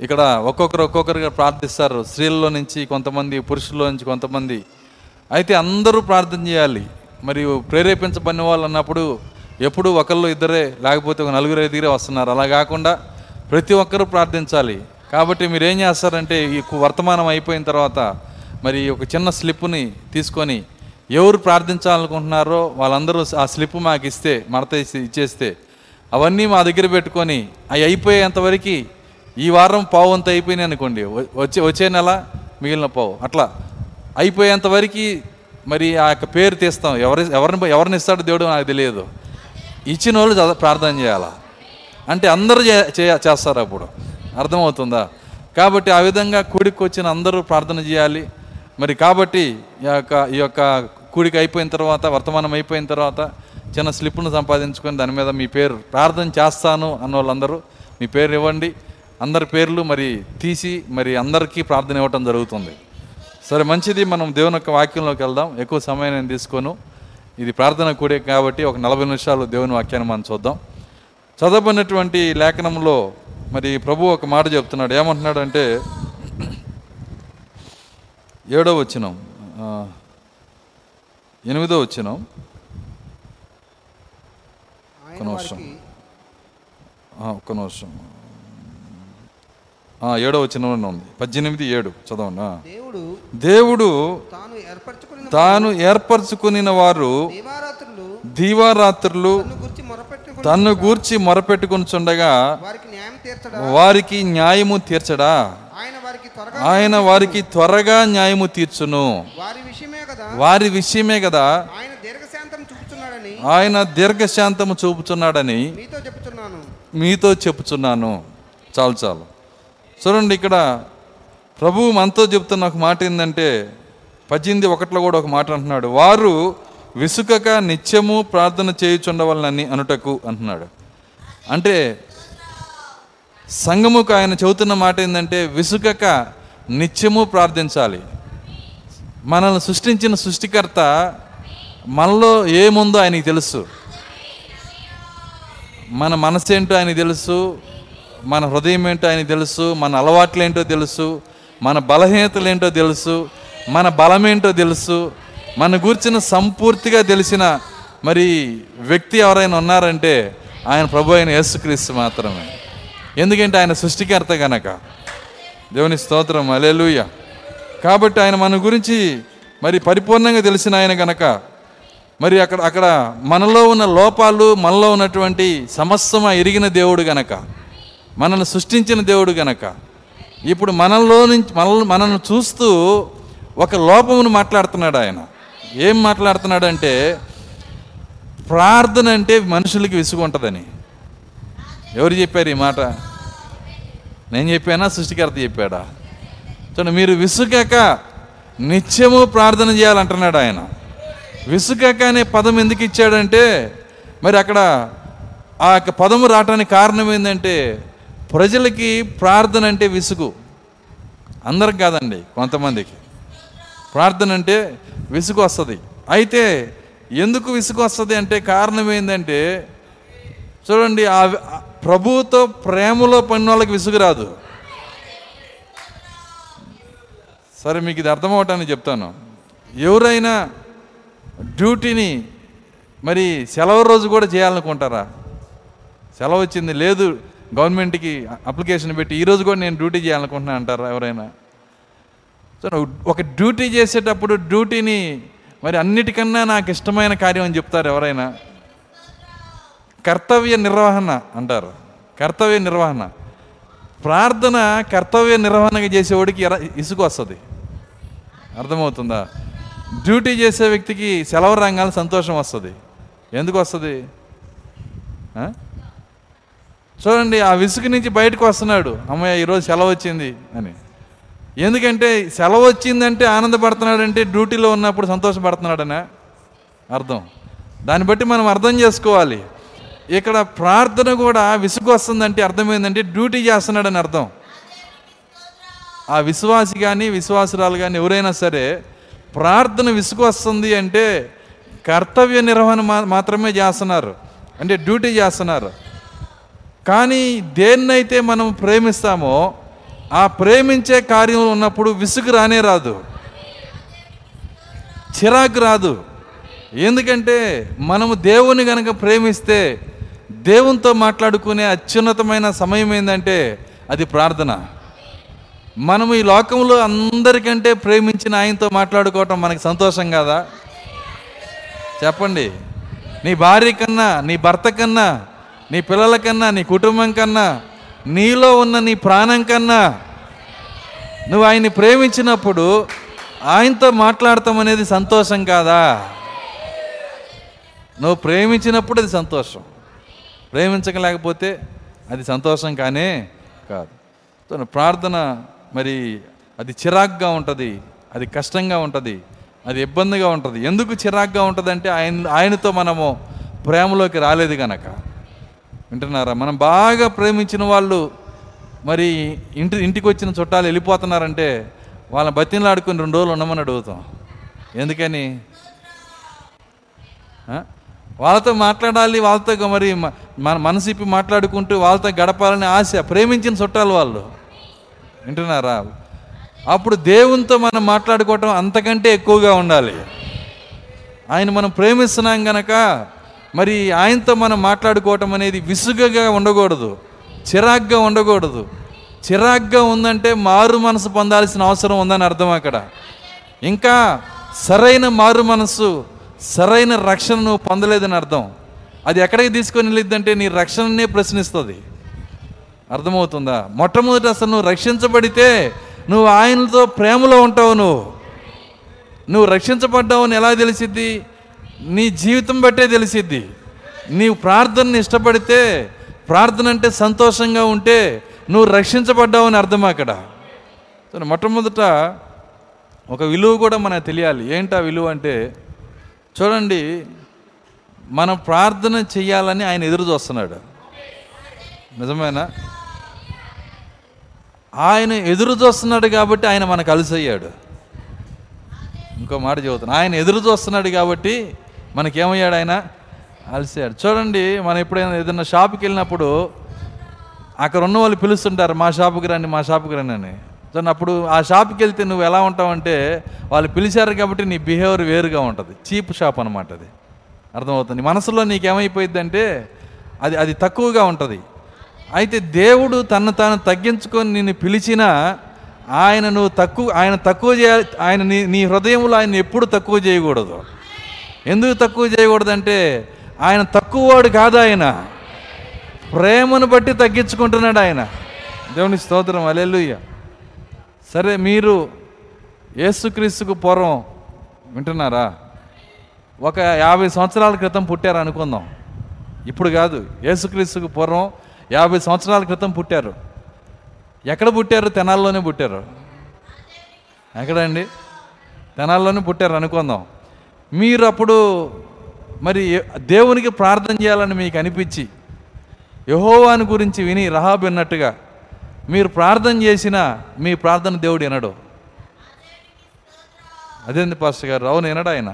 ఇక్కడ ఒక్కొక్కరు ఒక్కొక్కరుగా ప్రార్థిస్తారు. స్త్రీల్లో నుంచి కొంతమంది పురుషుల్లో నుంచి కొంతమంది. అయితే అందరూ ప్రార్థన చేయాలి. మరియు ప్రేరేపించబడిన వాళ్ళు అన్నప్పుడు ఎప్పుడు ఒకళ్ళు ఇద్దరే లేకపోతే ఒక నలుగురు ఐదుగురే వస్తున్నారు. అలా కాకుండా ప్రతి ఒక్కరూ ప్రార్థించాలి. కాబట్టి మీరు ఏం చేస్తారంటే ఈ కు- వర్తమానం అయిపోయిన తర్వాత మరి ఒక చిన్న స్లిప్ని తీసుకొని ఎవరు ప్రార్థించాలనుకుంటున్నారో వాళ్ళందరూ ఆ స్లిప్ మాకు ఇస్తే మడత ఇచ్చేస్తే అవన్నీ మా దగ్గర పెట్టుకొని అవి అయిపోయేంతవరకు ఈ వారం పావు అంత అయిపోయినాయి అనుకోండి. వచ్చే వచ్చే నెల మిగిలిన పావు. అట్లా అయిపోయేంతవరకు మరి ఆ యొక్క పేరు తీస్తాం. ఎవరి ఎవరిని ఎవరిని ఇస్తాడో దేవుడు నాకు తెలియదు. ఇచ్చిన వాళ్ళు ప్రార్థన చేయాలా? అంటే అందరూ చే- చేస్తారు అప్పుడు. అర్థమవుతుందా? కాబట్టి ఆ విధంగా కూడికి వచ్చిన అందరూ ప్రార్థన చేయాలి. మరి కాబట్టి ఈ యొక్క ఈ యొక్క కూడికి అయిపోయిన తర్వాత వర్తమానం అయిపోయిన తర్వాత చిన్న స్లిప్ను సంపాదించుకొని దాని మీద మీ పేరు ప్రార్థన చేస్తాను అన్న వాళ్ళందరూ మీ పేరు ఇవ్వండి. అందరి పేర్లు మరి తీసి మరి అందరికీ ప్రార్థన ఇవ్వటం జరుగుతుంది. సరే మంచిది. మనం దేవుని యొక్క వాక్యంలోకి వెళ్దాం. ఎక్కువ సమయం నేను తీసుకోను. ఇది ప్రార్థన కూడే కాబట్టి ఒక నలభై నిమిషాలు దేవుని వాక్యాన్ని మనం చూద్దాం. చదవబడినటువంటి లేఖనంలో మరి ప్రభు ఒక మాట చెప్తున్నాడు. ఏమంటున్నాడు అంటే ఏడో వచ్చినం ఎనిమిదో వచ్చినం ఒక్క నిమిషం. ఒక్క నిమిషం. ఏడో వచ్చిన ఉంది. పద్దెనిమిది ఏడు. చదవండి. దేవుడు దేవుడు తాను ఏర్పరచుకుని వారు దేవారాత్రులు దీవారాత్రులు తన్ను గురించి మొరపెట్టుకుని చుండగా వారికి న్యాయము తీర్చడా? ఆయన వారికి త్వరగా న్యాయము తీర్చును. వారి విషయమే కదా? ఆయన దీర్ఘశాంతం చూపుతున్నాడని ఆయన దీర్ఘశాంతము చెప్తున్నాను మీతో చెప్పుచున్నాను. చాలు చాలు. చూడండి ఇక్కడ ప్రభువు మనతో చెప్తున్న ఒక మాట ఏంటంటే పద్దెనిమిది ఒకటిలో కూడా ఒక మాట అంటున్నాడు. వారు విసుకక నిత్యము ప్రార్థన చేయుచుండవలనని అనుటకు అంటున్నాడు. అంటే సంఘముకు ఆయన చెబుతున్న మాట ఏంటంటే విసుకక నిత్యము ప్రార్థించాలి. మనల్ని సృష్టించిన సృష్టికర్త మనలో ఏముందో ఆయనకి తెలుసు. మన మనసు ఏంటో ఆయనకి తెలుసు. మన హృదయం ఏంటో ఆయనకి తెలుసు. మన అలవాట్లు ఏంటో తెలుసు. మన బలహీనతలు ఏంటో తెలుసు. మన బలమేంటో తెలుసు. మన గూర్చిన సంపూర్తిగా తెలిసిన మరి వ్యక్తి ఎవరైనా ఉన్నారంటే ఆయన ప్రభు అయిన యేసుక్రీస్తు మాత్రమే. ఎందుకంటే ఆయన సృష్టికర్త గనక. దేవుని స్తోత్రం అలెలుయ కాబట్టి ఆయన మన గురించి మరి పరిపూర్ణంగా తెలిసిన ఆయన గనక మరి అక్కడ అక్కడ మనలో ఉన్న లోపాలు మనలో ఉన్నటువంటి సమస్తమ ఎరిగిన దేవుడు గనక మనల్ని సృష్టించిన దేవుడు గనక ఇప్పుడు మనలో నుంచి మన మనల్ని చూస్తూ ఒక లోపమును మాట్లాడుతున్నాడు ఆయన. ఏం మాట్లాడుతున్నాడంటే ప్రార్థన అంటే మనుషులకి విసుగు ఉంటుందని ఎవరు చెప్పారు ఈ మాట? నేను చెప్పానా? సృష్టికర్త చెప్పాడా? చూడండి మీరు విసుగాక నిత్యము ప్రార్థన చేయాలంటున్నాడు ఆయన. విసుగాక అనే పదం ఎందుకు ఇచ్చాడంటే మరి అక్కడ ఆ యొక్క పదము రావటానికి కారణం ఏంటంటే ప్రజలకి ప్రార్థన అంటే విసుగు. అందరికి కాదండి కొంతమందికి. ప్రార్థన అంటే విసుగు వస్తుంది. అయితే ఎందుకు విసుగు వస్తుంది అంటే కారణం ఏంటంటే చూడండి ఆ ప్రభువుతో ప్రేమలో పని వాళ్ళకి విసుగు రాదు. సరే మీకు ఇది అర్థమవటానికి చెప్తాను. ఎవరైనా డ్యూటీని మరి సెలవు రోజు కూడా చేయాలనుకుంటారా? సెలవు వచ్చింది లేదు గవర్నమెంట్కి అప్లికేషన్ పెట్టి ఈరోజు కూడా నేను డ్యూటీ చేయాలనుకుంటున్నాను అంటారా ఎవరైనా? సో నువ్వు ఒక డ్యూటీ చేసేటప్పుడు డ్యూటీని మరి అన్నిటికన్నా నాకు ఇష్టమైన కార్యం అని చెప్తారు ఎవరైనా. కర్తవ్య నిర్వహణ అంటారు. కర్తవ్య నిర్వహణ. ప్రార్థన కర్తవ్య నిర్వహణగా చేసేవాడికి ఎర ఇసుకు వస్తుంది. అర్థమవుతుందా? డ్యూటీ చేసే వ్యక్తికి సెలవు రంగాలు సంతోషం వస్తుంది. ఎందుకు వస్తుంది? చూడండి ఆ విసుగు నుంచి బయటకు వస్తున్నాడు. అమ్మయ్య ఈరోజు సెలవు వచ్చింది అని. ఎందుకంటే సెలవు వచ్చిందంటే ఆనందపడుతున్నాడంటే డ్యూటీలో ఉన్నప్పుడు సంతోషపడుతున్నాడనే అర్థం. దాన్ని బట్టి మనం అర్థం చేసుకోవాలి. ఇక్కడ ప్రార్థన కూడా విసుగు వస్తుందంటే అర్థమైందంటే డ్యూటీ చేస్తున్నాడని అర్థం. ఆ విశ్వాసి కానీ విశ్వాసురాలు కానీ ఎవరైనా సరే ప్రార్థన విసుగు వస్తుంది అంటే కర్తవ్య నిర్వహణ మా- మాత్రమే చేస్తున్నారు. అంటే డ్యూటీ చేస్తున్నారు. కానీ దేన్నైతే మనం ప్రేమిస్తామో ఆ ప్రేమించే కార్యం ఉన్నప్పుడు విసుగు రానే రాదు. చిరాకు రాదు. ఎందుకంటే మనము దేవుని గనక ప్రేమిస్తే దేవునితో మాట్లాడుకునే అత్యున్నతమైన సమయం ఏంటంటే అది ప్రార్థన. మనము ఈ లోకంలో అందరికంటే ప్రేమించిన ఆయనతో మాట్లాడుకోవటం మనకి సంతోషం కదా? చెప్పండి. నీ భార్య కన్నా నీ భర్త కన్నా నీ పిల్లల కన్నా నీ కుటుంబం కన్నా నీలో ఉన్న నీ ప్రాణం కన్నా నువ్వు ఆయన్ని ప్రేమించినప్పుడు ఆయనతో మాట్లాడతాం అనేది సంతోషం కాదా? నువ్వు ప్రేమించినప్పుడు అది సంతోషం. ప్రేమించకలేకపోతే అది సంతోషం కానే కాదు. ప్రార్థన మరి అది చిరాగ్గా ఉంటుంది అది కష్టంగా ఉంటుంది అది ఇబ్బందిగా ఉంటుంది. ఎందుకు చిరాగ్గా ఉంటుంది అంటే ఆయన ఆయనతో మనము ప్రేమలోకి రాలేదు కనుక వింటున్నారా? మనం బాగా ప్రేమించిన వాళ్ళు మరి ఇంటి ఇంటికి వచ్చిన చుట్టాలు వెళ్ళిపోతున్నారంటే వాళ్ళని బతిలాడుకుని రెండు రోజులు ఉండమని అడుగుతాం. ఎందుకని? వాళ్ళతో మాట్లాడాలి వాళ్ళతో మరి మన మనసు ఇప్పి మాట్లాడుకుంటూ వాళ్ళతో గడపాలని ఆశ ప్రేమించిన చుట్టాలు వాళ్ళు. వింటున్నారా? అప్పుడు దేవునితో మనం మాట్లాడుకోవటం అంతకంటే ఎక్కువగా ఉండాలి. ఆయన మనం ప్రేమిస్తున్నాం గనక మరి ఆయనతో మనం మాట్లాడుకోవటం అనేది విసుగగా ఉండకూడదు. చిరాగ్గా ఉండకూడదు. చిరాగ్గా ఉందంటే మారు మనసు పొందాల్సిన అవసరం ఉందని అర్థం అక్కడ. ఇంకా సరైన మారు మనసు సరైన రక్షణ నువ్వు పొందలేదని అర్థం. అది ఎక్కడికి తీసుకొని వెళ్ళిద్దంటే నీ రక్షణనే ప్రశ్నిస్తుంది. అర్థమవుతుందా? మొట్టమొదటి అసలు నువ్వు రక్షించబడితే నువ్వు ఆయనతో ప్రేమలో ఉంటావు నువ్వు. నువ్వు రక్షించబడ్డావు అని ఎలా తెలిసిద్ది? నీ జీవితం బట్టే తెలిసిద్ది. నీవు ప్రార్థనని ఇష్టపడితే ప్రార్థన అంటే సంతోషంగా ఉంటే నువ్వు రక్షించబడ్డావు అని అర్థం అక్కడ. మొట్టమొదట ఒక విలువ కూడా మనకు తెలియాలి. ఏంటా విలువ అంటే చూడండి మనం ప్రార్థన చెయ్యాలని ఆయన ఎదురు చూస్తున్నాడు. నిజమేనా? ఆయన ఎదురు చూస్తున్నాడు కాబట్టి ఆయన మనకు అలసయ్యాడు. ఇంకో మాట చెబుతున్నా ఆయన ఎదురు చూస్తున్నాడు కాబట్టి మనకేమయ్యాడు ఆయన అలసాడు. చూడండి మనం ఎప్పుడైనా ఏదైనా షాప్కి వెళ్ళినప్పుడు అక్కడ ఉన్న వాళ్ళు పిలుస్తుంటారు మా షాపుకి రండి మా షాపుకి రండి అని. చూడండి అప్పుడు ఆ షాప్కి వెళ్తే నువ్వు ఎలా ఉంటావంటే వాళ్ళు పిలిచారు కాబట్టి నీ బిహేవియర్ వేరుగా ఉంటుంది. చీప్ షాప్ అనమాట అది. అర్థమవుతుంది? మనసులో నీకేమైపోయింది అంటే అది అది తక్కువగా ఉంటుంది. అయితే దేవుడు తను తాను తగ్గించుకొని నిన్ను పిలిచినా ఆయన నువ్వు తక్కువ ఆయన తక్కువ చేయాలి ఆయన నీ నీ హృదయంలో ఆయన ఎప్పుడు తక్కువ చేయకూడదు. ఎందుకు తక్కువ చేయకూడదంటే ఆయన తక్కువవాడు కాదు ఆయన. ప్రేమను బట్టి తగ్గించుకుంటున్నాడు ఆయన. దేవుని స్తోత్రం. అలెలుయ్య సరే మీరు యేసుక్రీస్తుకు పూర్వం వింటున్నారా? ఒక యాభై సంవత్సరాల క్రితం పుట్టారు అనుకుందాం. ఇప్పుడు కాదు యేసుక్రీస్తుకు పూర్వం యాభై సంవత్సరాల క్రితం పుట్టారు. ఎక్కడ పుట్టారు? తెనాల్లోనే పుట్టారు. ఎక్కడండి? తెనాల్లోనే పుట్టారు అనుకుందాం. మీరు అప్పుడు మరి దేవునికి ప్రార్థన చేయాలని మీకు అనిపించి యహోవాని గురించి విని రహాబ్ విన్నట్టుగా మీరు ప్రార్థన చేసినా మీ ప్రార్థన దేవుడు వినడు. అదేంది పాస్టర్ గారు? అవును వినడు ఆయన.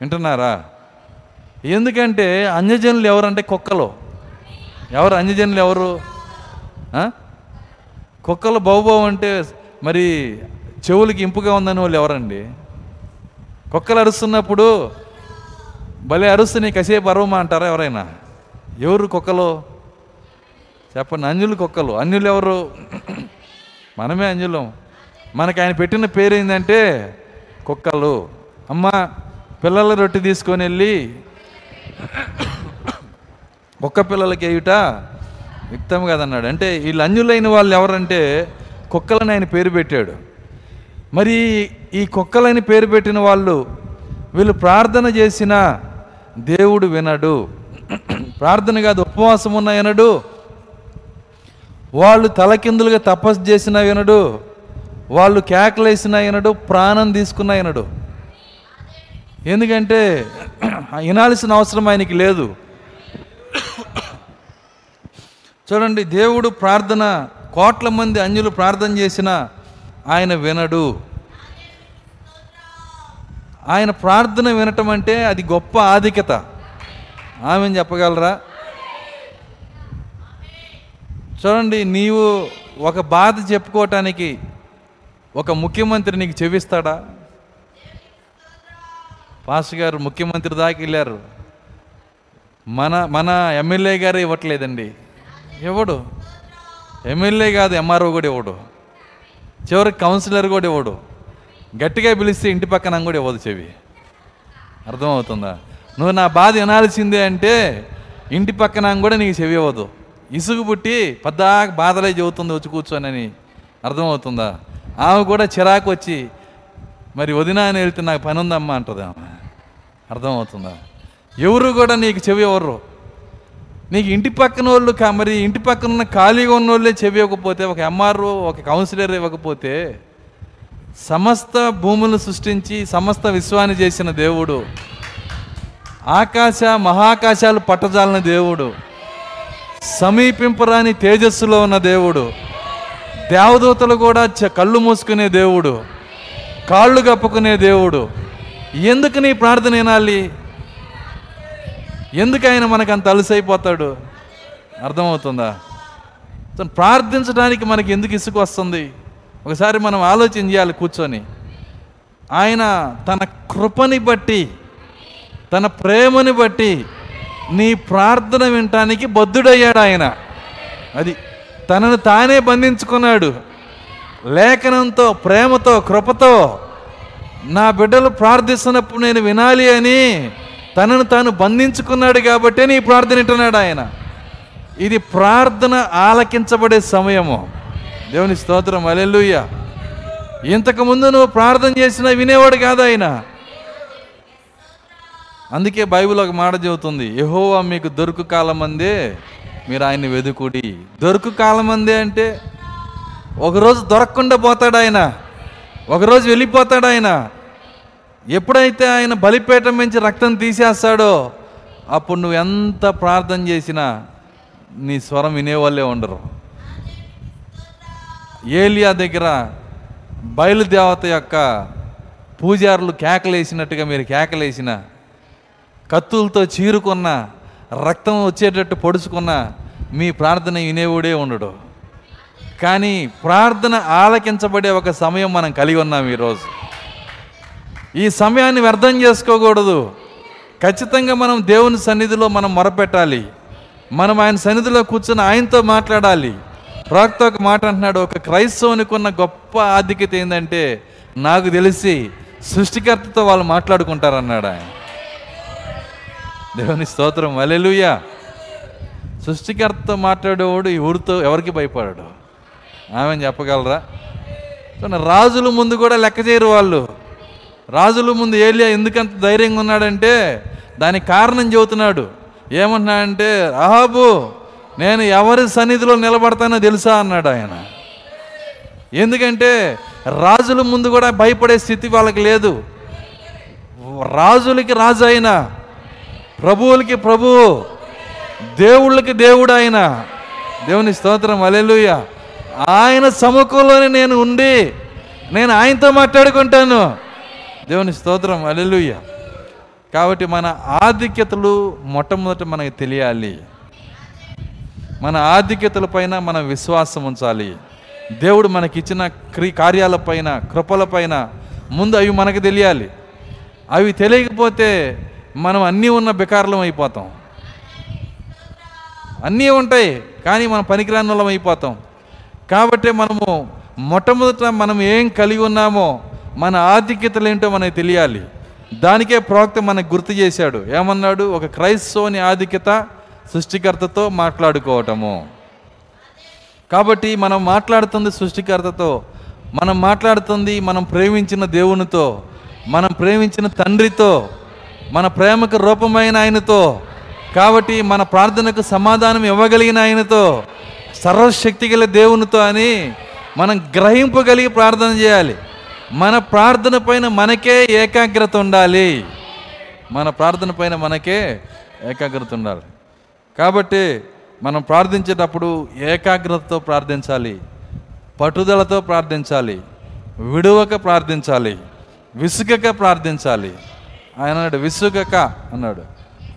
వింటున్నారా? ఎందుకంటే అన్యజనులు ఎవరంటే కుక్కలు. ఎవరు అన్యజనులు ఎవరు? కుక్కలు బౌబౌ అంటే మరి చెవులకి ఇంపుగా ఉందని వాళ్ళు ఎవరండి? కుక్కలు అరుస్తున్నప్పుడు భలే అరుస్తే నీకు కాసేపు అరవమా అంటారా ఎవరైనా? ఎవరు కుక్కలు? చెప్పండి అంజులు కుక్కలు. అన్యులు ఎవరు? మనమే అంజులం. మనకి ఆయన పెట్టిన పేరు ఏంటంటే కుక్కలు. అమ్మ పిల్లల రొట్టె తీసుకొని వెళ్ళి కుక్క పిల్లలకి వేయుట యుక్తం కదన్నాడు. అంటే వీళ్ళు అంజులైన వాళ్ళు ఎవరంటే కుక్కలని ఆయన పేరు పెట్టాడు. మరి ఈ కుక్కలని పేరు పెట్టిన వాళ్ళు వీళ్ళు ప్రార్థన చేసిన దేవుడు వినడు. ప్రార్థన కాదు ఉపవాసం ఉన్న వినడు. వాళ్ళు తలకిందులుగా తపస్సు చేసిన వినడు. వాళ్ళు కేకలేసిన వినడు ప్రాణం తీసుకున్న వినడు. ఎందుకంటే వినాల్సిన అవసరం ఆయనకి లేదు. చూడండి దేవుడు ప్రార్థన కోట్ల మంది అన్యులు ప్రార్థన చేసిన ఆయన వినడు. ఆయన ప్రార్థన వినటం అంటే అది గొప్ప ఆధిక్యత. ఆమె చెప్పగలరా? చూడండి నీవు ఒక బాధ చెప్పుకోవటానికి ఒక ముఖ్యమంత్రి నీకు చెవిస్తాడా? పాస్ గారు ముఖ్యమంత్రి దాకా వెళ్ళారు. మన మన ఎమ్మెల్యే గారు ఇవ్వట్లేదండి. ఇవ్వడు ఎమ్మెల్యే కాదు ఎంఆర్ఓ కూడా ఇవ్వడు. చివరికి కౌన్సిలర్ కూడా ఇవ్వడు. గట్టిగా పిలిస్తే ఇంటి పక్కన కూడా ఇవ్వదు చెవి. అర్థమవుతుందా? నువ్వు నా బాధ వినాల్సిందే అంటే ఇంటి పక్కన కూడా నీకు చెవి ఇవ్వదు. ఇసుగు పుట్టి పద్దాక బాధలే చెబుతుంది వచ్చి కూర్చోనని అర్థమవుతుందా? ఆమె కూడా చిరాకు వచ్చి మరి వదినా అని వెళ్తే నాకు పని ఉందమ్మా అంటుంది ఆమె. అర్థమవుతుందా? ఎవరు కూడా నీకు చెవి ఎవరు నీకు ఇంటి పక్కన వాళ్ళు మరి ఇంటి పక్కన ఉన్న ఖాళీగా ఉన్న వాళ్ళే చెవి ఇవ్వకపోతే ఒక ఎంఆర్ఓ ఒక కౌన్సిలర్ ఇవ్వకపోతే సమస్త భూములను సృష్టించి సమస్త విశ్వాన్ని చేసిన దేవుడు. ఆకాశ మహాకాశాలు పట్టజాలిన దేవుడు. సమీపింపరాని తేజస్సులో ఉన్న దేవుడు. దేవదూతలు కూడా చ- కళ్ళు మూసుకునే దేవుడు. కాళ్ళు కప్పుకునే దేవుడు. ఎందుకు నీ ప్రార్థన వినాలి? ఎందుకు ఆయన మనకు అంత అలసైపోతాడు? అర్థమవుతుందా? ప్రార్థించడానికి మనకి ఎందుకు ఇసుకు వస్తుంది? ఒకసారి మనం ఆలోచన చేయాలి కూర్చొని. ఆయన తన కృపని బట్టి తన ప్రేమని బట్టి నీ ప్రార్థన వినటానికి బద్ధుడయ్యాడు ఆయన. అది తనను తానే బంధించుకున్నాడు. లేఖనంతో ప్రేమతో కృపతో నా బిడ్డలు ప్రార్థిస్తున్నప్పుడు నేను వినాలి అని తనను తాను బంధించుకున్నాడు కాబట్టే నీ ప్రార్థన వింటున్నాడు ఆయన. ఇది ప్రార్థన ఆలకించబడే సమయము. దేవుని స్తోత్రం అలెల్లుయ్య ఇంతకుముందు నువ్వు ప్రార్థన చేసినా వినేవాడు కాదు ఆయన. అందుకే బైబిల్ ఒక మాట చెబుతుంది యహోవా మీకు దొరుకు కాలమందే మీరు ఆయన్ని వెదుకుడి. దొరుకు కాలం అందే అంటే ఒకరోజు దొరకకుండా పోతాడు ఆయన. ఒకరోజు వెళ్ళిపోతాడు ఆయన. ఎప్పుడైతే ఆయన బలిపేటం నుంచి రక్తం తీసేస్తాడో అప్పుడు నువ్వు ఎంత ప్రార్థన చేసినా నీ స్వరం వినేవాళ్ళే ఉండరు. ఏలియా దగ్గర బయలుదేవత యొక్క పూజారులు కేకలేసినట్టుగా మీరు కేకలేసిన కత్తులతో చీరుకున్న రక్తం వచ్చేటట్టు పొడుచుకున్న మీ ప్రార్థన వినేవుడే ఉండడు. కానీ ప్రార్థన ఆలకించబడే ఒక సమయం మనం కలిగి ఉన్నాం ఈరోజు. ఈ సమయాన్ని వ్యర్థం చేసుకోకూడదు. ఖచ్చితంగా మనం దేవుని సన్నిధిలో మనం మొరపెట్టాలి. మనం ఆయన సన్నిధిలో కూర్చొని ఆయనతో మాట్లాడాలి. ప్రవక్త ఒక మాట అంటున్నాడు ఒక క్రైస్తవునికి ఉన్న గొప్ప ఆధిక్యత ఏంటంటే నాకు తెలిసి సృష్టికర్తతో వాళ్ళు మాట్లాడుకుంటారన్నాడు ఆయన. దేవుని స్తోత్రం అలెలుయా సృష్టికర్తతో మాట్లాడేవాడు ఈ ఊరితో ఎవరికి భయపడాడు. ఆమె చెప్పగలరా? రాజుల ముందు కూడా లెక్క చేయరు వాళ్ళు. రాజుల ముందు ఏలియా ఎందుకంత ధైర్యంగా ఉన్నాడంటే దానికి కారణం చెబుతున్నాడు. ఏమంటున్నాడంటే అహాబు నేను ఎవరి సన్నిధిలో నిలబడతానో తెలుసా అన్నాడు ఆయన. ఎందుకంటే రాజుల ముందు కూడా భయపడే స్థితి వాళ్ళకి లేదు. రాజులకి రాజు అయిన ప్రభువులకి ప్రభువు దేవుళ్ళకి దేవుడు ఆయన. దేవుని స్తోత్రం అలెలుయ ఆయన సముఖంలోనే నేను ఉండి నేను ఆయనతో మాట్లాడుకుంటాను. దేవుని స్తోత్రం అలెలుయ్య కాబట్టి మన ఆధిక్యతలు మొట్టమొదట మనకి తెలియాలి. మన ఆధిక్యతలపైన మనం విశ్వాసం ఉంచాలి. దేవుడు మనకిచ్చిన క్రీ కార్యాలపైన కృపలపైన ముందు అవి మనకు తెలియాలి. అవి తెలియకపోతే మనం అన్నీ ఉన్న బికారులం అయిపోతాం. అన్నీ ఉంటాయి కానీ మనం పనికిరాని వాళ్ళం అయిపోతాం. కాబట్టి మనము మొట్టమొదట మనం ఏం కలిగి ఉన్నామో మన ఆధిక్యతలు ఏంటో మనకు తెలియాలి. దానికే ప్రవక్త మనకు గుర్తు చేశాడు. ఏమన్నాడు? ఒక క్రైస్తవుని ఆధిక్యత సృష్టికర్తతో మాట్లాడుకోవటము. కాబట్టి మనం మాట్లాడుతుంది సృష్టికర్తతో మనం మాట్లాడుతుంది మనం ప్రేమించిన దేవునితో మనం ప్రేమించిన తండ్రితో మన ప్రేమకు రూపమైన ఆయనతో కాబట్టి మన ప్రార్థనకు సమాధానం ఇవ్వగలిగిన ఆయనతో సర్వశక్తి గల దేవునితో అని మనం గ్రహింపగలిగి ప్రార్థన చేయాలి. మన ప్రార్థన పైన మనకే ఏకాగ్రత ఉండాలి. మన ప్రార్థన పైన మనకే ఏకాగ్రత ఉండాలి. కాబట్టి మనం ప్రార్థించేటప్పుడు ఏకాగ్రతతో ప్రార్థించాలి పట్టుదలతో ప్రార్థించాలి విడువక ప్రార్థించాలి విసుగక ప్రార్థించాలి. ఆయన అన్నాడు విసుగక అన్నాడు.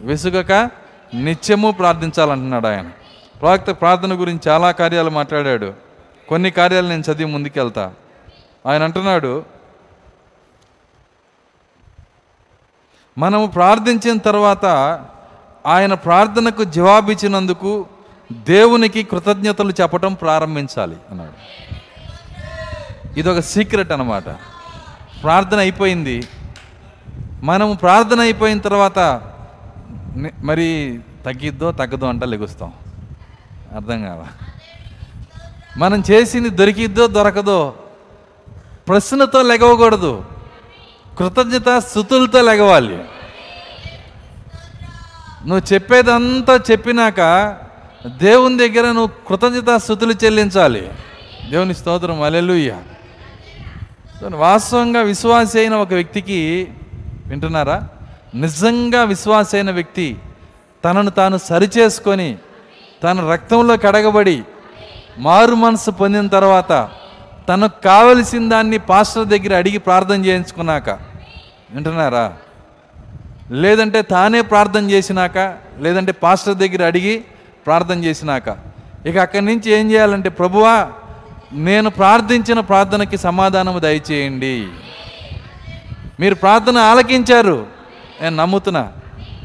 విసుగక నిత్యము ప్రార్థించాలంటున్నాడు ఆయన. ప్రవక్త ప్రార్థన గురించి చాలా కార్యాలు మాట్లాడాడు. కొన్ని కార్యాలు నేను చదివి ముందుకెళ్తా. ఆయన అంటున్నాడు మనము ప్రార్థించిన తర్వాత ఆయన ప్రార్థనకు జవాబిచ్చినందుకు దేవునికి కృతజ్ఞతలు చెప్పటం ప్రారంభించాలి అన్నాడు. ఇది ఒక సీక్రెట్ అన్నమాట. ప్రార్థన అయిపోయింది. మనము ప్రార్థన అయిపోయిన తర్వాత మరి తగ్గిద్దో తగ్గదో అంట లెగుస్తాం. అర్థం కాదా? మనం చేసింది దొరికిద్దో దొరకదో ప్రశ్నతో లెగవకూడదు. కృతజ్ఞత స్థుతులతో లెగవాలి. నువ్వు చెప్పేదంతా చెప్పినాక దేవుని దగ్గర నువ్వు కృతజ్ఞత స్థుతులు చెల్లించాలి. దేవుని స్తోత్రం అలెలుయ్య వాస్తవంగా విశ్వాస అయిన ఒక వ్యక్తికి వింటున్నారా? నిజంగా విశ్వాస అయిన వ్యక్తి తనను తాను సరిచేసుకొని తన రక్తంలో కడగబడి మారు మనసు పొందిన తర్వాత తనకు కావలసిన దాన్ని పాస్టర్ దగ్గర అడిగి ప్రార్థన చేయించుకున్నాక వింటున్నారా? లేదంటే తానే ప్రార్థన చేసినాక లేదంటే పాస్టర్ దగ్గర అడిగి ప్రార్థన చేసినాక. ఇక అక్కడి నుంచి ఏం చేయాలంటే ప్రభువా నేను ప్రార్థించిన ప్రార్థనకి సమాధానము దయచేయండి. మీరు ప్రార్థన ఆలకించారు. నేను నమ్ముతున్నా.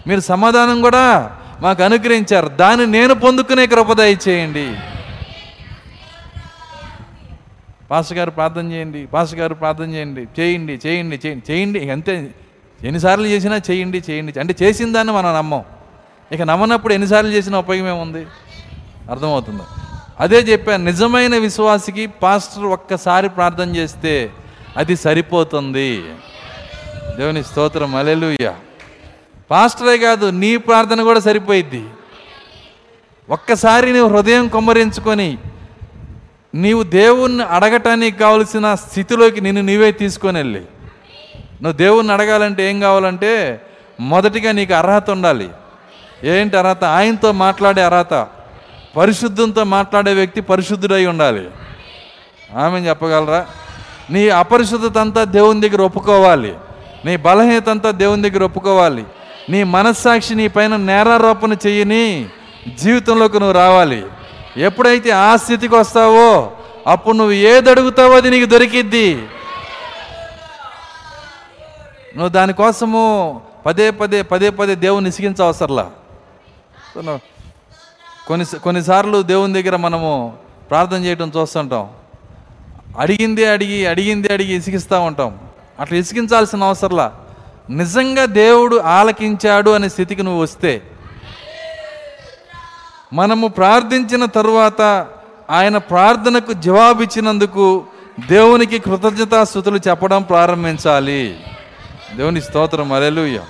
మీరు సమాధానం కూడా మాకు అనుగ్రహించారు. దాన్ని నేను పొందుకునే కృప దయచేయండి. పాస్టర్ గారు ప్రార్థన చేయండి. పాస్టర్ గారు ప్రార్థన చేయండి. చేయండి చేయండి చేయండి చేయండి. అంతే. ఎన్నిసార్లు చేసినా చేయండి చేయండి. అంటే చేసిన దాన్ని మనం నమ్మం. ఇక నమ్మనప్పుడు ఎన్నిసార్లు చేసిన ఉపయోగం ఏముంది? అర్థమవుతుంది. అదే చెప్పాను నిజమైన విశ్వాసికి పాస్టర్ ఒక్కసారి ప్రార్థన చేస్తే అది సరిపోతుంది. దేవుని స్తోత్రం. అలెలుయ్య పాస్టరే కాదు నీ ప్రార్థన కూడా సరిపోయిద్ది. ఒక్కసారి నువ్వు హృదయం కొమ్మరించుకొని నీవు దేవుణ్ణి అడగటానికి కావలసిన స్థితిలోకి నిన్ను నీవే తీసుకొని వెళ్ళి. నువ్వు దేవుణ్ణి అడగాలంటే ఏం కావాలంటే మొదటిగా నీకు అర్హత ఉండాలి. ఏంటి అర్హత? ఆయనతో మాట్లాడే అర్హత. పరిశుద్ధంతో మాట్లాడే వ్యక్తి పరిశుద్ధుడై ఉండాలి. ఆమె చెప్పగలరా? నీ అపరిశుద్ధత అంతా దేవుని దగ్గర ఒప్పుకోవాలి. నీ బలహీనత అంతా దేవుని దగ్గర ఒప్పుకోవాలి. నీ మనస్సాక్షి నీ పైన నేరారోపణ చేయని జీవితంలోకి నువ్వు రావాలి. ఎప్పుడైతే ఆ స్థితికి వస్తావో అప్పుడు నువ్వు ఏది అడుగుతావో అది నీకు దొరికిద్ది. నువ్వు దానికోసము పదే పదే పదే పదే దేవుని ఇసిగించవసరలా కొన్ని కొన్నిసార్లు దేవుని దగ్గర మనము ప్రార్థన చేయడం చూస్తుంటాం. అడిగిందే అడిగి అడిగిందే అడిగి ఇసిగిస్తూ ఉంటాం. అట్లా ఇసిగించాల్సిన అవసరంలా? నిజంగా దేవుడు ఆలకించాడు అనే స్థితికి నువ్వు వస్తే మనము ప్రార్థించిన తరువాత ఆయన ప్రార్థనకు జవాబిచ్చినందుకు దేవునికి కృతజ్ఞతాస్థుతులు చెప్పడం ప్రారంభించాలి. దేవుని స్తోత్రం అలెలుయ్య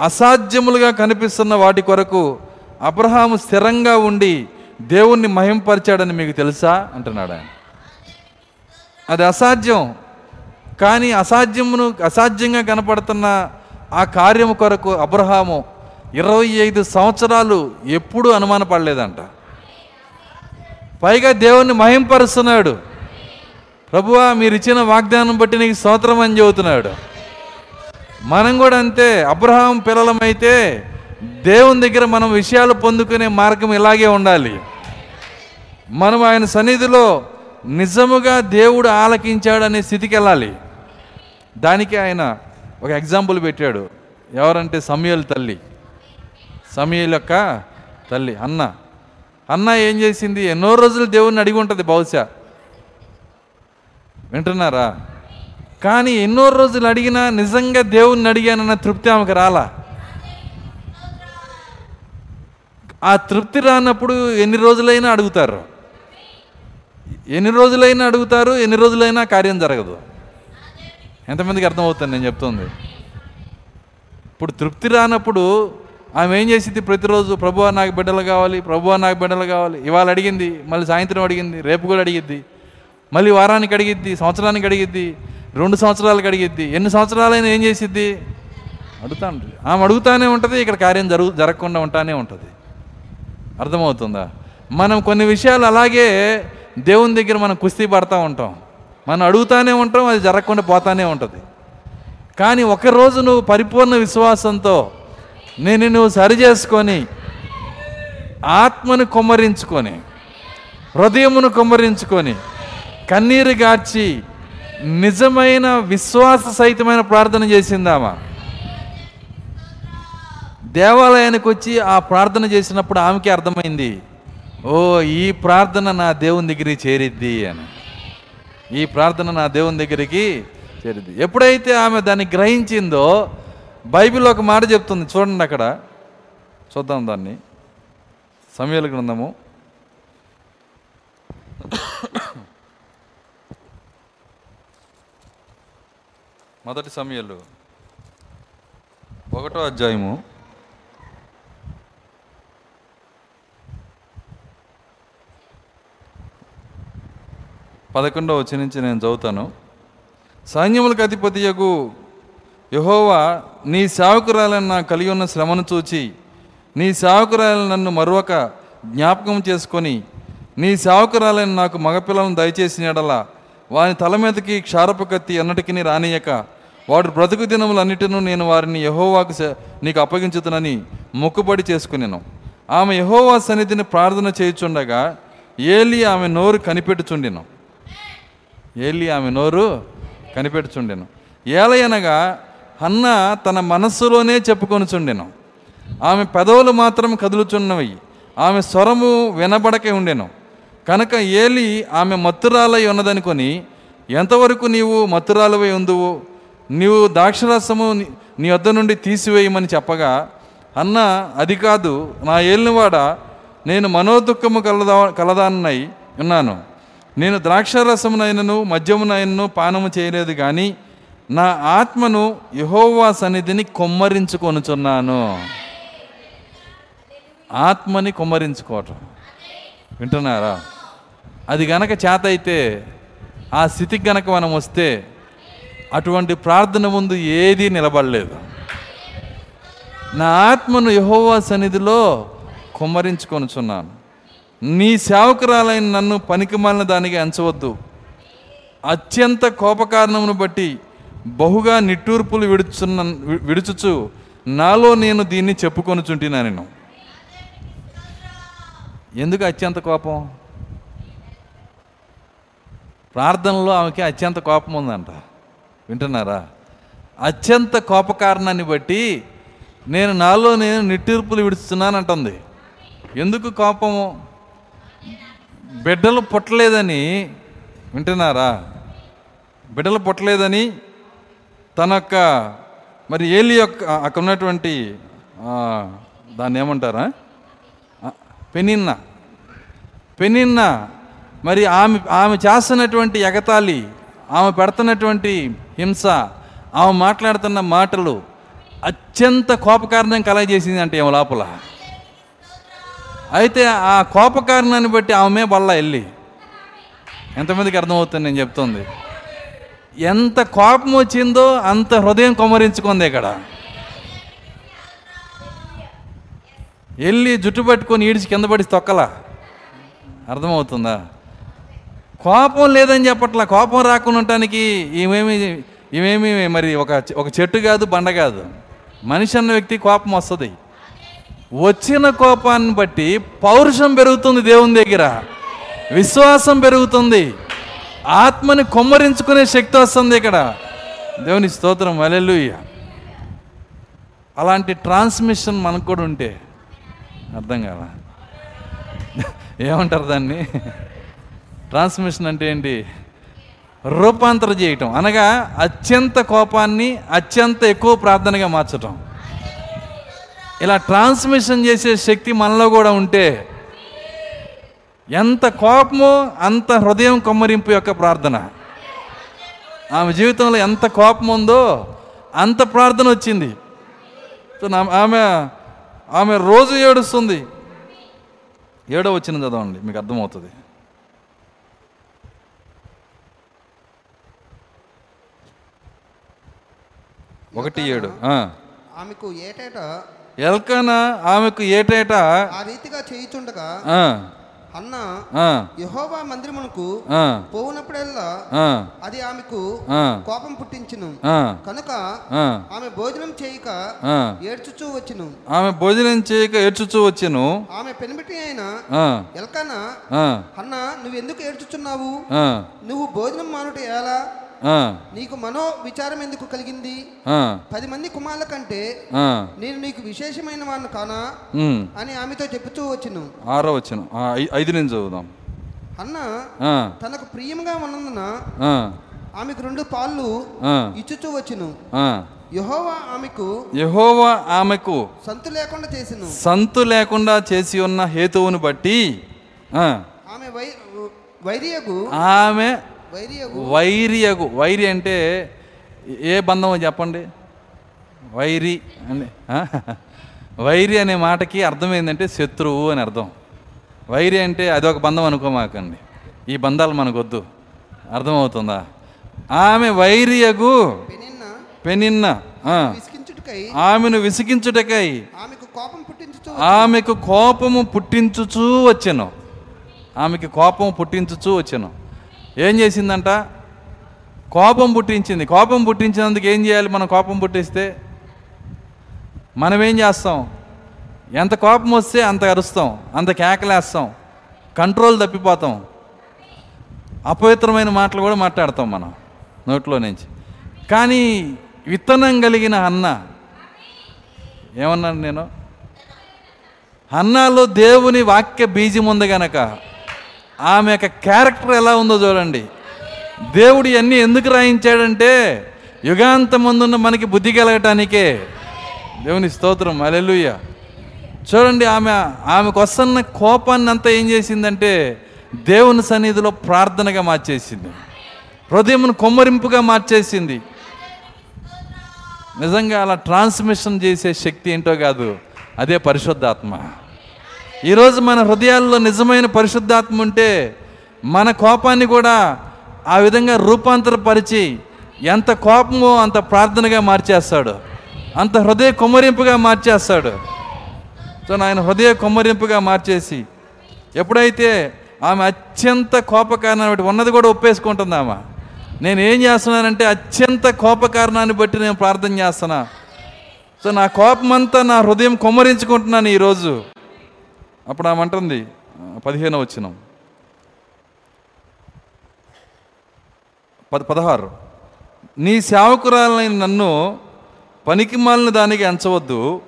అసాధ్యములుగా కనిపిస్తున్న వాటి కొరకు అబ్రహాము స్థిరంగా ఉండి దేవుణ్ణి మహింపరిచాడని మీకు తెలుసా? అంటున్నాడు ఆయన. అది అసాధ్యం. కానీ అసాధ్యమును అసాధ్యంగా కనపడుతున్న ఆ కార్యము కొరకు అబ్రహాము ఇరవై ఐదు సంవత్సరాలు ఎప్పుడూ అనుమానపడలేదంట. పైగా దేవుణ్ణి మహింపరుస్తున్నాడు. ప్రభువా మీరు ఇచ్చిన వాగ్దానం బట్టి నీకు స్తోత్రం అని చెబుతున్నాడు. మనం కూడా అంతే. అబ్రహాం పిల్లలమైతే దేవుని దగ్గర మనం విషయాలు పొందుకునే మార్గం ఇలాగే ఉండాలి. మనం ఆయన సన్నిధిలో నిజముగా దేవుడు ఆలకించాడనే స్థితికి వెళ్ళాలి దానికి ఆయన ఒక ఎగ్జాంపుల్ పెట్టాడు. ఎవరంటే సమయల్ తల్లి. సమయల్ యొక్క తల్లి అన్న. అన్న ఏం చేసింది? ఎన్నో రోజులు దేవుణ్ణి అడిగి ఉంటుంది బహుశా. వింటున్నారా? కానీ ఎన్నో రోజులు అడిగినా నిజంగా దేవుణ్ణి అడిగానన్న తృప్తి ఆమెకు రాలా? ఆ తృప్తి రానప్పుడు ఎన్ని రోజులైనా అడుగుతారు. ఎన్ని రోజులైనా అడుగుతారు ఎన్ని రోజులైనా కార్యం జరగదు. ఎంతమందికి అర్థమవుతుంది నేను చెప్తుంది? ఇప్పుడు తృప్తి రానప్పుడు ఆమె ఏం చేసింది? ప్రతిరోజు ప్రభువా నాకు బిడ్డలు కావాలి ప్రభువా నాకు బిడ్డలు కావాలి. ఇవాళ అడిగింది మళ్ళీ సాయంత్రం అడిగింది రేపు కూడా అడిగిద్ది. మళ్ళీ వారానికి అడిగిద్ది సంవత్సరానికి అడిగిద్ది. రెండు సంవత్సరాలకు అడిగిద్ది. ఎన్ని సంవత్సరాలైనా ఏం చేసిద్ది? అడుగుతా ఉంటుంది ఆమె అడుగుతానే ఉంటుంది ఇక్కడ కార్యం జరుగు జరగకుండా ఉంటానే ఉంటుంది. అర్థమవుతుందా? మనం కొన్ని విషయాలు అలాగే దేవుని దగ్గర మనం కుస్తీ పడతా ఉంటాం. మనం అడుగుతానే ఉంటాం అది జరగకుండా పోతానే ఉంటుంది. కానీ ఒకరోజు నువ్వు పరిపూర్ణ విశ్వాసంతో నేను నువ్వు సరి చేసుకొని ఆత్మను కుమ్మరించుకొని హృదయమును కుమ్మరించుకొని కన్నీరు గార్చి నిజమైన విశ్వాస సహితమైన ప్రార్థన చేసిందామా? దేవాలయానికి వచ్చి ఆ ప్రార్థన చేసినప్పుడు ఆమెకి అర్థమైంది ఓ ఈ ప్రార్థన నా దేవుని దగ్గరికి చేరిద్ది అని. ఈ ప్రార్థన నా దేవుని దగ్గరికి చేరిద్ది. ఎప్పుడైతే ఆమె దాన్ని గ్రహించిందో బైబిల్ ఒక మాట చెప్తుంది చూడండి అక్కడ. చూద్దాం దాన్ని. సమయాల గ్రంథము. మొదటి సమయాలు ఒకటో అధ్యాయము పదకొండవ వచ్చి నుంచి నేను చదువుతాను. సైన్యములకు అధిపతియకు యహోవా నీ సేవకురాలను నా కలిగి ఉన్న శ్రమను చూచి నీ సేవకురాలను నన్ను మరొక జ్ఞాపకం చేసుకొని నీ సేవకురాలను నాకు మగపిల్లలను దయచేసిన ఎడల వాని తల మీదకి క్షారపు కత్తి అన్నటికి రానియక వాడు బ్రతుకు దినములన్నిటినూ నేను వారిని యహోవాకు నీకు అప్పగించుతునని మొక్కుబడి చేసుకునేను. ఆమె యహోవా సన్నిధిని ప్రార్థన చేయుచుండగా ఏలి ఆమె నోరు కనిపెట్టుచుండెను. ఏలి ఆమె నోరు కనిపెట్టుచుండెను. ఏలయనగా అన్న తన మనస్సులోనే చెప్పుకొనుచుండెను. ఆమె పెదవులు మాత్రం కదులుచున్నవి. ఆమె స్వరము వినబడకే ఉండెను. కనుక ఏలి ఆమె మత్తురాలై ఉన్నదనుకొని ఎంతవరకు నీవు మత్తురాలవై ఉందువు? నీవు ద్రాక్షరసము నీ- నీ వద్ద నుండి తీసివేయమని చెప్పగా అన్న అది కాదు. నా ఏలినవాడ నేను మనోదుఖము కలదా కలదాన్నై ఉన్నాను. నేను ద్రాక్షరసమునైనను మద్యమునైనను పానము చేయలేదు కానీ నా ఆత్మను యహోవా సన్నిధిని కొమ్మరించుకొనుచున్నాను. ఆత్మని కొమ్మరించుకోవటం. వింటున్నారా? అది గనక చేత అయితే ఆ స్థితికి గనక మనం వస్తే అటువంటి ప్రార్థన ముందు ఏదీ నిలబడలేదు. నా ఆత్మను యహోవా సన్నిధిలో కుమ్మరించుకొనుచున్నాను. నీ సేవకురాలైన నన్ను పనికిమాలిన దానికి ఎంచవద్దు. అత్యంత కోపకారణమును బట్టి బహుగా నిట్టూర్పులు విడుచున్న విడుచుచు నాలో నేను దీన్ని చెప్పుకొనుచుంటున్నా నేను. ఎందుకు అత్యంత కోపం? ప్రార్థనలో ఆమెకి అత్యంత కోపం ఉందంట. వింటున్నారా? అత్యంత కోప కారణాన్ని బట్టి నేను నాలో నేను నిట్టూర్పులు విడుస్తున్నానంటుంది. ఎందుకు కోపము? బిడ్డలు పుట్టలేదని వింటున్నారా? బిడ్డలు పుట్టలేదని తన యొక్క మరి ఏలి యొక్క అక్కడ ఉన్నటువంటి దాన్ని ఏమంటారా? పెనిన్న పెనిన్న. మరి ఆమె ఆమె చేస్తున్నటువంటి ఎగతాళి ఆమె పెడుతున్నటువంటి హింస ఆమె మాట్లాడుతున్న మాటలు అత్యంత కోపకారణం కలగజేసింది అంటే ఏమో లోపల. అయితే ఆ కోపకారణాన్ని బట్టి ఆమె బల్ల వెళ్ళి. ఎంతమందికి అర్థమవుతుంది నేను చెప్తుంది? ఎంత కోపం వచ్చిందో అంత హృదయం కొమ్మరించుకుంది ఇక్కడ. వెళ్ళి జుట్టు పట్టుకొని ఈడిచి కింద పడి తొక్కలా. అర్థమవుతుందా? కోపం లేదని చెప్పట్లా. కోపం రాకుండా ఉండటానికి ఇవేమి ఇవేమి మరి ఒక ఒక చెట్టు కాదు బండ కాదు. మనిషి అన్న వ్యక్తి కోపం వస్తుంది. వచ్చిన కోపాన్ని బట్టి పౌరుషం పెరుగుతుంది దేవుని దగ్గర. విశ్వాసం పెరుగుతుంది. ఆత్మని కొమ్మరించుకునే శక్తి వస్తుంది ఇక్కడ. దేవుని స్తోత్రం. అలెలుయ్య అలాంటి ట్రాన్స్మిషన్ మనకు కూడా ఉంటే అర్థం కాల? ఏమంటారు దాన్ని? ట్రాన్స్మిషన్ అంటే ఏంటి? రూపాంతరం చేయటం. అనగా అత్యంత కోపాన్ని అత్యంత ఎక్కువ ప్రార్థనగా మార్చటం. ఇలా ట్రాన్స్మిషన్ చేసే శక్తి మనలో కూడా ఉంటే ఎంత కోపమో అంత హృదయం కొమ్మరింపు యొక్క ప్రార్థన. ఆమె జీవితంలో ఎంత కోపం ఉందో అంత ప్రార్థన వచ్చింది. ఆమె ఆమె రోజు ఏడుస్తుంది. ఏడో వచ్చిన చదవండి మీకు అర్థమవుతుంది. ఒకటి ఏడు. ఆమెకు ఏటేటా? ఎల్కనా ఆమెకు ఏటేటా? ఆ రీతిగా చేయుచుండగా అన్న యెహోవా మందిరమునకు పోవునప్పుడల్లా అది ఆమెకు కోపం పుట్టించును. కనుక ఆమె భోజనం చేయక. ఏడ్చుచూ వచ్చును. ఆమె భోజనం చేయక ఏడ్చుచూ వచ్చెను. ఆమె పెనిమిటి అయిన ఎల్కానా అన్న నువ్వెందుకు ఏడ్చుచున్నావు? నువ్వు భోజనం మానుట ఎలా? నీకు మనో విచారం ఎందుకు కలిగింది? పది మంది కుమారుల కంటే నేను నీకు విశేషమైన వాడిని కానా. అని ఆమెతో చెప్పుతూ వచ్చును. ఆరో వచ్చను ఐదు నుంచి చదువుదాం. అన్న తనకు ప్రియముగా ఉన్నందున ఆమెకు రెండు పాళ్ళు ఇచ్చుచూ వచ్చును. యెహోవా ఆమెకు యెహోవా ఆమెకు సంతు లేకుండా చేసిను. సంతు లేకుండా చేసి ఉన్న హేతువును బట్టి ఆమె వై వైరియగు ఆమె వైరియగు. వైరియగు. వైరి అంటే ఏ బంధమో చెప్పండి. వైరి అని ఆ? వైరి అనే మాటకి అర్థం ఏంటంటే శత్రువు అని అర్థం. వైరి అంటే అదొక బంధం అనుకోమాకండి. ఈ బంధాలు మనకొద్దు. అర్థమవుతుందా? ఆమె వైరియగు. పెనిన్న. ఆమెను విసిగించుటకై. ఆమెకు కోపం పుట్టించుచు ఆమెకు కోపము పుట్టించుచూ వచ్చెను. ఆమెకి కోపం పుట్టించుచూ వచ్చెను. ఏం చేసిందంట? కోపం పుట్టించింది. కోపం పుట్టించినందుకు ఏం చేయాలి? మనం కోపం పుట్టిస్తే మనం ఏం చేస్తాం? ఎంత కోపం వస్తే అంత అరుస్తాం. అంత కేకలేస్తాం. కంట్రోల్ తప్పిపోతాం. అపవిత్రమైన మాటలు కూడా మాట్లాడతాం మనం నోట్లో నుంచి. కానీ విత్తనం కలిగిన అన్న ఏమన్నాను నేను? అన్నాలో దేవుని వాక్య బీజం ఉంది గనక ఆమె యొక్క క్యారెక్టర్ ఎలా ఉందో చూడండి. దేవుడు ఇవన్నీ ఎందుకు రాయించాడంటే యుగాంతమందున్న మనకి బుద్ధి కలగటానికే. దేవుని స్తోత్రం అలెలుయ్య చూడండి ఆమె ఆమెకు వస్తున్న కోపాన్ని అంతా ఏం చేసిందంటే దేవుని సన్నిధిలో ప్రార్థనగా మార్చేసింది. హృదయమును కొమ్మరింపుగా మార్చేసింది. నిజంగా అలా ట్రాన్స్మిషన్ చేసే శక్తి ఏంటో కాదు అదే పరిశుద్ధాత్మ. ఈరోజు మన హృదయాల్లో నిజమైన పరిశుద్ధాత్మ ఉంటే మన కోపాన్ని కూడా ఆ విధంగా రూపాంతరపరిచి ఎంత కోపమో అంత ప్రార్థనగా మార్చేస్తాడు. అంత హృదయ కుమ్మరింపుగా మార్చేస్తాడు. సో ఆయన హృదయ కుమ్మరింపుగా మార్చేసి ఎప్పుడైతే ఆమె అత్యంత కోపకారణం ఉన్నది కూడా ఒప్పేసుకుంటుంది ఆమె నేను ఏం చేస్తున్నానంటే అత్యంత కోపకారణాన్ని బట్టి నేను ప్రార్థన చేస్తున్నా. సో నా కోపమంతా నా హృదయం కొమ్మరించుకుంటున్నాను ఈరోజు అప్పుడు ఆమె అంటుంది పదిహేను వచ్చిన పద పదహారు. నీ సేవకురాలైన నన్ను పనికిమాలిన దానికి ఎంచవద్దు.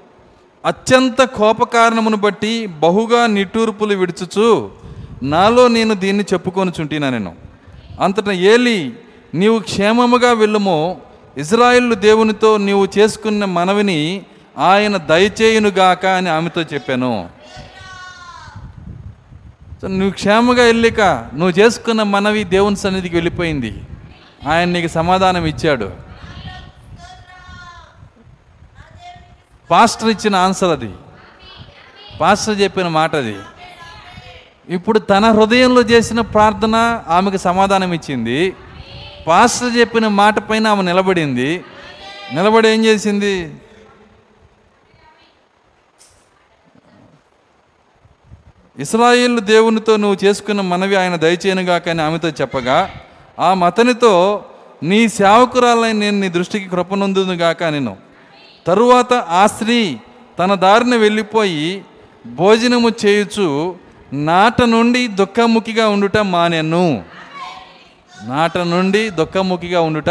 అత్యంత కోపకారణమును బట్టి బహుగా నిట్టూర్పులు విడుచుచు నాలో నేను దీన్ని చెప్పుకొని చుంటినా నేను. అంతటా ఏలి నీవు క్షేమముగా వెళ్ళుమో. ఇజ్రాయిల్ దేవునితో నీవు చేసుకున్న మనవిని ఆయన దయచేయునుగాక అని ఆమెతో చెప్పాను. సో నువ్వు క్షేమగా వెళ్ళిక నువ్వు చేసుకున్న మనవి దేవుని సన్నిధికి వెళ్ళిపోయింది. ఆయన నీకు సమాధానం ఇచ్చాడు. పాస్టర్ ఇచ్చిన ఆన్సర్ అది. పాస్టర్ చెప్పిన మాట అది. ఇప్పుడు తన హృదయంలో చేసిన ప్రార్థన ఆమెకు సమాధానం ఇచ్చింది. పాస్టర్ చెప్పిన మాట పైన ఆమె నిలబడింది. నిలబడి ఏం చేసింది? ఇస్రాయిల్ దేవునితో నువ్వు చేసుకున్న మనవి ఆయన దయచేయనుగాక అని ఆమెతో చెప్పగా ఆ మతనితో నీ సేవకురాలైన నేను నీ దృష్టికి కృపనొందునుగాక నేను తరువాత ఆ స్త్రీ తన దారిన వెళ్ళిపోయి భోజనము చేయుచు నాట నుండి దుఃఖముఖిగా ఉండుట మానెను. నాట నుండి దుఃఖముఖిగా ఉండుట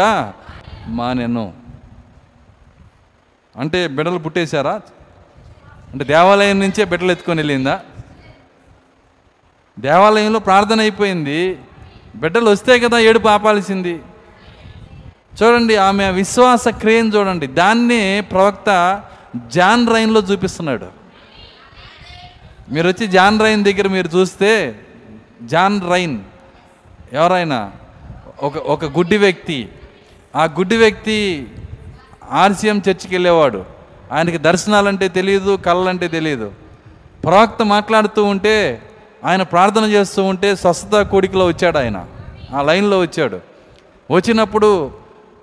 మానెను. అంటే బిడ్డలు పుట్టేశారా? అంటే దేవాలయం నుంచే బిడ్డలు ఎత్తుకొని వెళ్ళిందా? దేవాలయంలో ప్రార్థన అయిపోయింది. బిడ్డలు వస్తే కదా ఏడుపు ఆపాల్సింది చూడండి ఆమె విశ్వాస క్రియను చూడండి. దాన్ని ప్రవక్త జాన్ రైన్లో చూపిస్తున్నాడు. మీరు వచ్చి జాన్ రైన్ దగ్గర మీరు చూస్తే జాన్ రైన్ ఎవరైనా? ఒక ఒక గుడ్డి వ్యక్తి. ఆ గుడ్డి వ్యక్తి ఆర్సీఎం చర్చికి వెళ్ళేవాడు ఆయనకి దర్శనాలంటే తెలియదు కళ్ళంటే తెలియదు ప్రవక్త మాట్లాడుతూ ఉంటే ఆయన ప్రార్థన చేస్తూ ఉంటే స్వస్థత కోడికలో వచ్చాడు ఆయన. ఆ లైన్లో వచ్చాడు. వచ్చినప్పుడు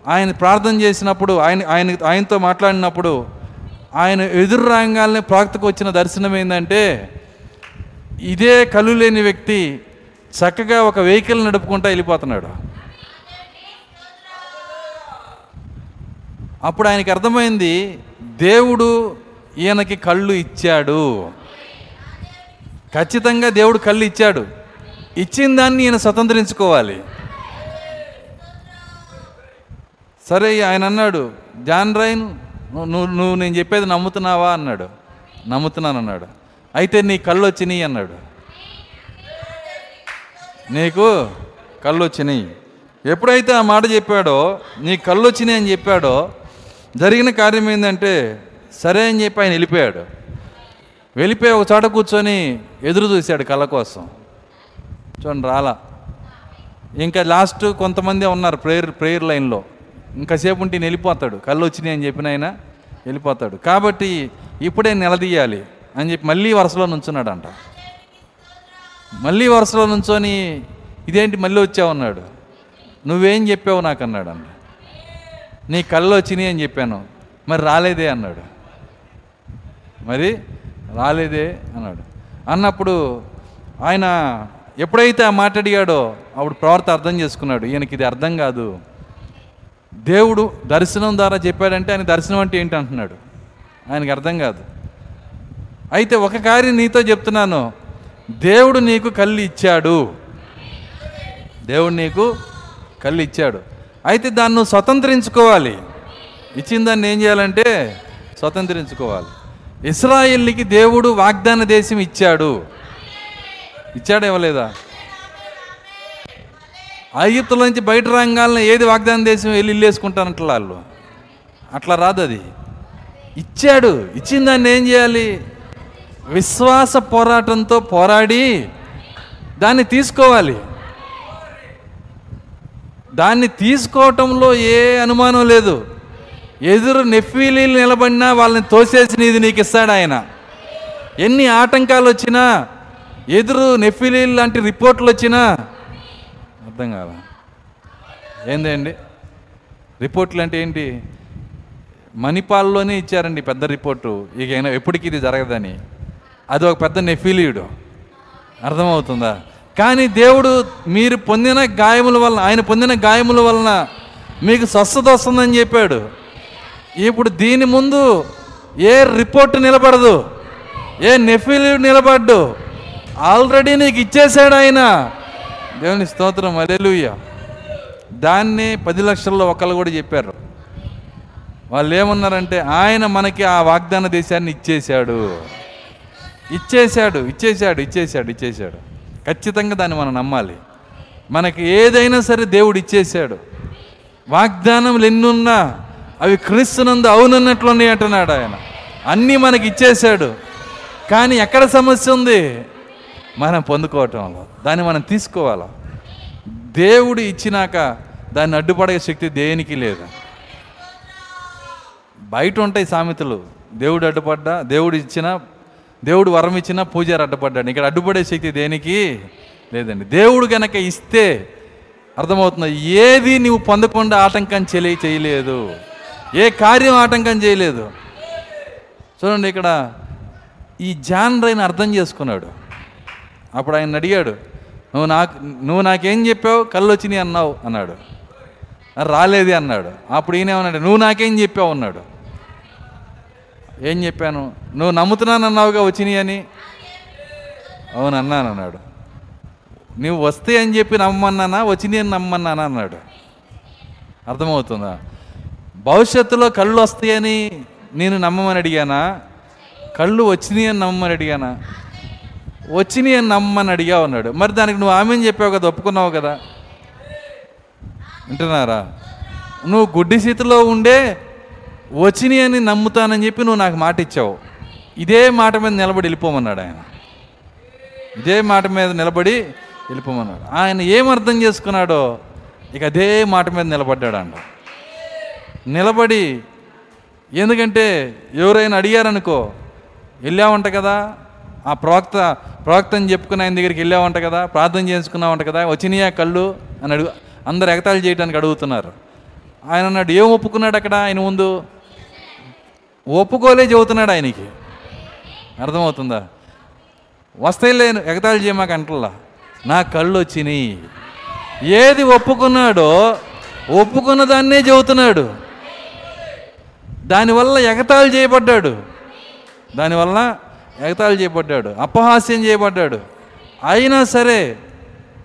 ఆయన ప్రార్థన చేసినప్పుడు ఆయన ఆయన ఆయనతో మాట్లాడినప్పుడు ఆయన ఎదురు రాగానే ప్రాక్తకు వచ్చిన దర్శనం ఏంటంటే ఇదే కళ్ళు లేని వ్యక్తి చక్కగా ఒక వెహికల్ నడుపుకుంటా వెళ్ళిపోతున్నాడు. అప్పుడు ఆయనకి అర్థమైంది దేవుడు ఈయనకి కళ్ళు ఇచ్చాడు. ఖచ్చితంగా దేవుడు కళ్ళు ఇచ్చాడు. ఇచ్చిన దాన్ని ఈయన స్వతంత్రించుకోవాలి. సరే ఆయన అన్నాడు జాన్ రైన్ నువ్వు నువ్వు- నేను చెప్పేది నమ్ముతున్నావా? అన్నాడు. నమ్ముతున్నాను అన్నాడు. అయితే నీ కళ్ళు వచ్చినాయి అన్నాడు. నీకు కళ్ళు వచ్చినాయి. ఎప్పుడైతే ఆ మాట చెప్పాడో నీ కళ్ళు వచ్చినాయి అని చెప్పాడో జరిగిన కార్యం ఏంటంటే సరే అని చెప్పి ఆయన వెళ్ళిపోయాడు. వెళ్ళిపోయి ఒక చోట కూర్చొని ఎదురు చూశాడు కళ్ళ కోసం. చూడండి రాలా. ఇంకా లాస్ట్ కొంతమంది ఉన్నారు ప్రేయర్ ప్రేయర్ లైన్లో. ఇంకాసేపు ఉంటే వెళ్ళిపోతాడు. కళ్ళు వచ్చినాయి అని చెప్పిన ఆయన వెళ్ళిపోతాడు. కాబట్టి ఇప్పుడే నిలదీయాలి అని చెప్పి మళ్ళీ వరుసలో నుంచున్నాడంట. మళ్ళీ వరుసలో నుంచొని ఇదేంటి మళ్ళీ వచ్చావన్నాడు నువ్వేం చెప్పావు నాకు అన్నాడు అంట నీ కళ్ళు వచ్చినాయి అని చెప్పాను. మరి రాలేదే అన్నాడు. మరి రాలేదే అన్నాడు. అన్నప్పుడు ఆయన ఎప్పుడైతే ఆ మాట అడిగాడో అప్పుడు ప్రవర్త అర్థం చేసుకున్నాడు ఈయనకి ఇది అర్థం కాదు. దేవుడు దర్శనం ద్వారా చెప్పాడంటే ఆయన దర్శనం అంటే ఏంటి అంటున్నాడు. ఆయనకి అర్థం కాదు. అయితే ఒక కార్యం నీతో చెప్తున్నాను. దేవుడు నీకు కళ్ళు ఇచ్చాడు. దేవుడు నీకు కళ్ళు ఇచ్చాడు. అయితే దాన్ని స్వతంత్రించుకోవాలి. ఇచ్చిన దాన్ని ఏం చేయాలంటే స్వతంత్రించుకోవాలి. ఇస్రాయిల్కి దేవుడు వాగ్దాన దేశం ఇచ్చాడు. ఇచ్చాడు ఇవ్వలేదా? ఐగుప్తుల నుంచి బయట రంగాలను ఏది వాగ్దాన దేశం వెళ్ళి ఇల్లేసుకుంటానంట వాళ్ళు? అట్లా రాదు అది. ఇచ్చాడు. ఇచ్చిన దాన్ని ఏం చేయాలి? విశ్వాస పోరాటంతో పోరాడి దాన్ని తీసుకోవాలి. దాన్ని తీసుకోవటంలో ఏ అనుమానం లేదు. ఎదురు నెఫీలీలు నిలబడినా వాళ్ళని తోసేసి నీది నీకు ఇస్తాడు ఆయన. ఎన్ని ఆటంకాలు వచ్చినా ఎదురు నెఫీలీలు లాంటి రిపోర్ట్లు వచ్చినా అర్థం కాల? ఏందండి రిపోర్ట్లు అంటే ఏంటి? మణిపాల్లోనే ఇచ్చారండి పెద్ద రిపోర్టు. ఇక ఎప్పటికి ఎప్పటికీ ఇది జరగదని. అది ఒక పెద్ద నెఫీలీయుడు అర్థమవుతుందా? కానీ దేవుడు మీరు పొందిన గాయముల వలన ఆయన పొందిన గాయముల వలన మీకు స్వస్థత వస్తుందని చెప్పాడు. ఇప్పుడు దీని ముందు ఏ రిపోర్ట్ నిలబడదు? ఏ నెఫీలు నిలబడ్డు? ఆల్రెడీ నీకు ఇచ్చేసాడు ఆయన. దేవుని స్తోత్రం అలెలుయ్య దాన్ని పది లక్షల్లో ఒకళ్ళు కూడా చెప్పారు. వాళ్ళు ఏమన్నారంటే ఆయన మనకి ఆ వాగ్దాన దేశాన్ని ఇచ్చేశాడు. ఇచ్చేశాడు ఇచ్చేశాడు ఇచ్చేశాడు ఇచ్చేశాడు. ఖచ్చితంగా దాన్ని మనం నమ్మాలి. మనకి ఏదైనా సరే దేవుడు ఇచ్చేశాడు. వాగ్దానం ఎన్నున్నా అవి క్రీస్తునందు అవునున్నట్లున్నాయి అంటున్నాడు ఆయన. అన్నీ మనకి ఇచ్చేశాడు. కానీ ఎక్కడ సమస్య ఉంది? మనం పొందుకోవటంలో దాన్ని మనం తీసుకోవాలి? దేవుడు ఇచ్చినాక దాన్ని అడ్డుపడే శక్తి దేనికి లేదు. బయట ఉంటాయి సామెతలు. దేవుడు అడ్డుపడ్డా దేవుడు ఇచ్చిన దేవుడు వరం ఇచ్చినా పూజారి అడ్డుపడ్డాడు. ఇక్కడ అడ్డుపడే శక్తి దేనికి లేదండి. దేవుడు గనక ఇస్తే అర్థమవుతుంది ఏది నువ్వు పొందకుండా ఆటంకం చెలి చేయలేదు. ఏ కార్యం ఆటంకం చేయలేదు. చూడండి ఇక్కడ ఈ జాన్ రైన్ అర్థం చేసుకున్నాడు. అప్పుడు ఆయన అడిగాడు నువ్వు నాకు నువ్వు నాకేం చెప్పావు? కళ్ళు వచ్చినాయి అన్నావు? అన్నాడు. రాలేదే అన్నాడు. అప్పుడు ఈయనేమన్నాడు నువ్వు నాకేం చెప్పావు? అన్నాడు. ఏం చెప్పాను? నువ్వు నమ్ముతున్నాను అన్నావుగా వచ్చినాయి అని? అవును అన్నాను అన్నాడు. నువ్వు వస్తే అని చెప్పి నమ్మన్నానా? వచ్చినాయి అని నమ్మన్నానా? అన్నాడు. అర్థమవుతుందా? భవిష్యత్తులో కళ్ళు వస్తాయని నేను నమ్మమని అడిగానా? కళ్ళు వచ్చినాయి అని నమ్మని అడిగానా? వచ్చినాయి అని నమ్మని అడిగావు అన్నాడు. మరి దానికి నువ్వు ఆమెను చెప్పావు కదా ఒప్పుకున్నావు కదా? వింటున్నారా? నువ్వు గుడ్డి స్థితిలో ఉండే వచ్చినాయి అని నమ్ముతానని చెప్పి నువ్వు నాకు మాట ఇచ్చావు. ఇదే మాట మీద నిలబడి వెళ్ళిపోమన్నాడు ఆయన. ఇదే మాట మీద నిలబడి వెళ్ళిపోమన్నాడు. ఆయన ఏం అర్థం చేసుకున్నాడో ఇక అదే మాట మీద నిలబడ్డాడు అంట నిలబడి ఎందుకంటే ఎవరైనా అడిగారనుకో వెళ్ళావంట కదా ఆ ప్రవక్త ప్రవక్త అని చెప్పుకుని ఆయన దగ్గరికి వెళ్ళావంట కదా ప్రార్థన చేసుకున్నావంట కదా వచ్చినాయా కళ్ళు? అని అడుగు అందరు ఎగతాళి చేయడానికి అడుగుతున్నారు. ఆయన అన్నాడు ఏం ఒప్పుకున్నాడు అక్కడ ఆయన ముందు? ఒప్పుకోలే చెబుతున్నాడు ఆయనకి. అర్థమవుతుందా? వస్తే లేను ఎగతాళి చేయమాక అంటల్లా నా కళ్ళు వచ్చినాయి. ఏది ఒప్పుకున్నాడో ఒప్పుకున్న దాన్నే చెబుతున్నాడు. దానివల్ల ఎగతాళి చేయబడ్డాడు. దానివల్ల ఎగతాళి చేయబడ్డాడు. అపహాస్యం చేయబడ్డాడు. అయినా సరే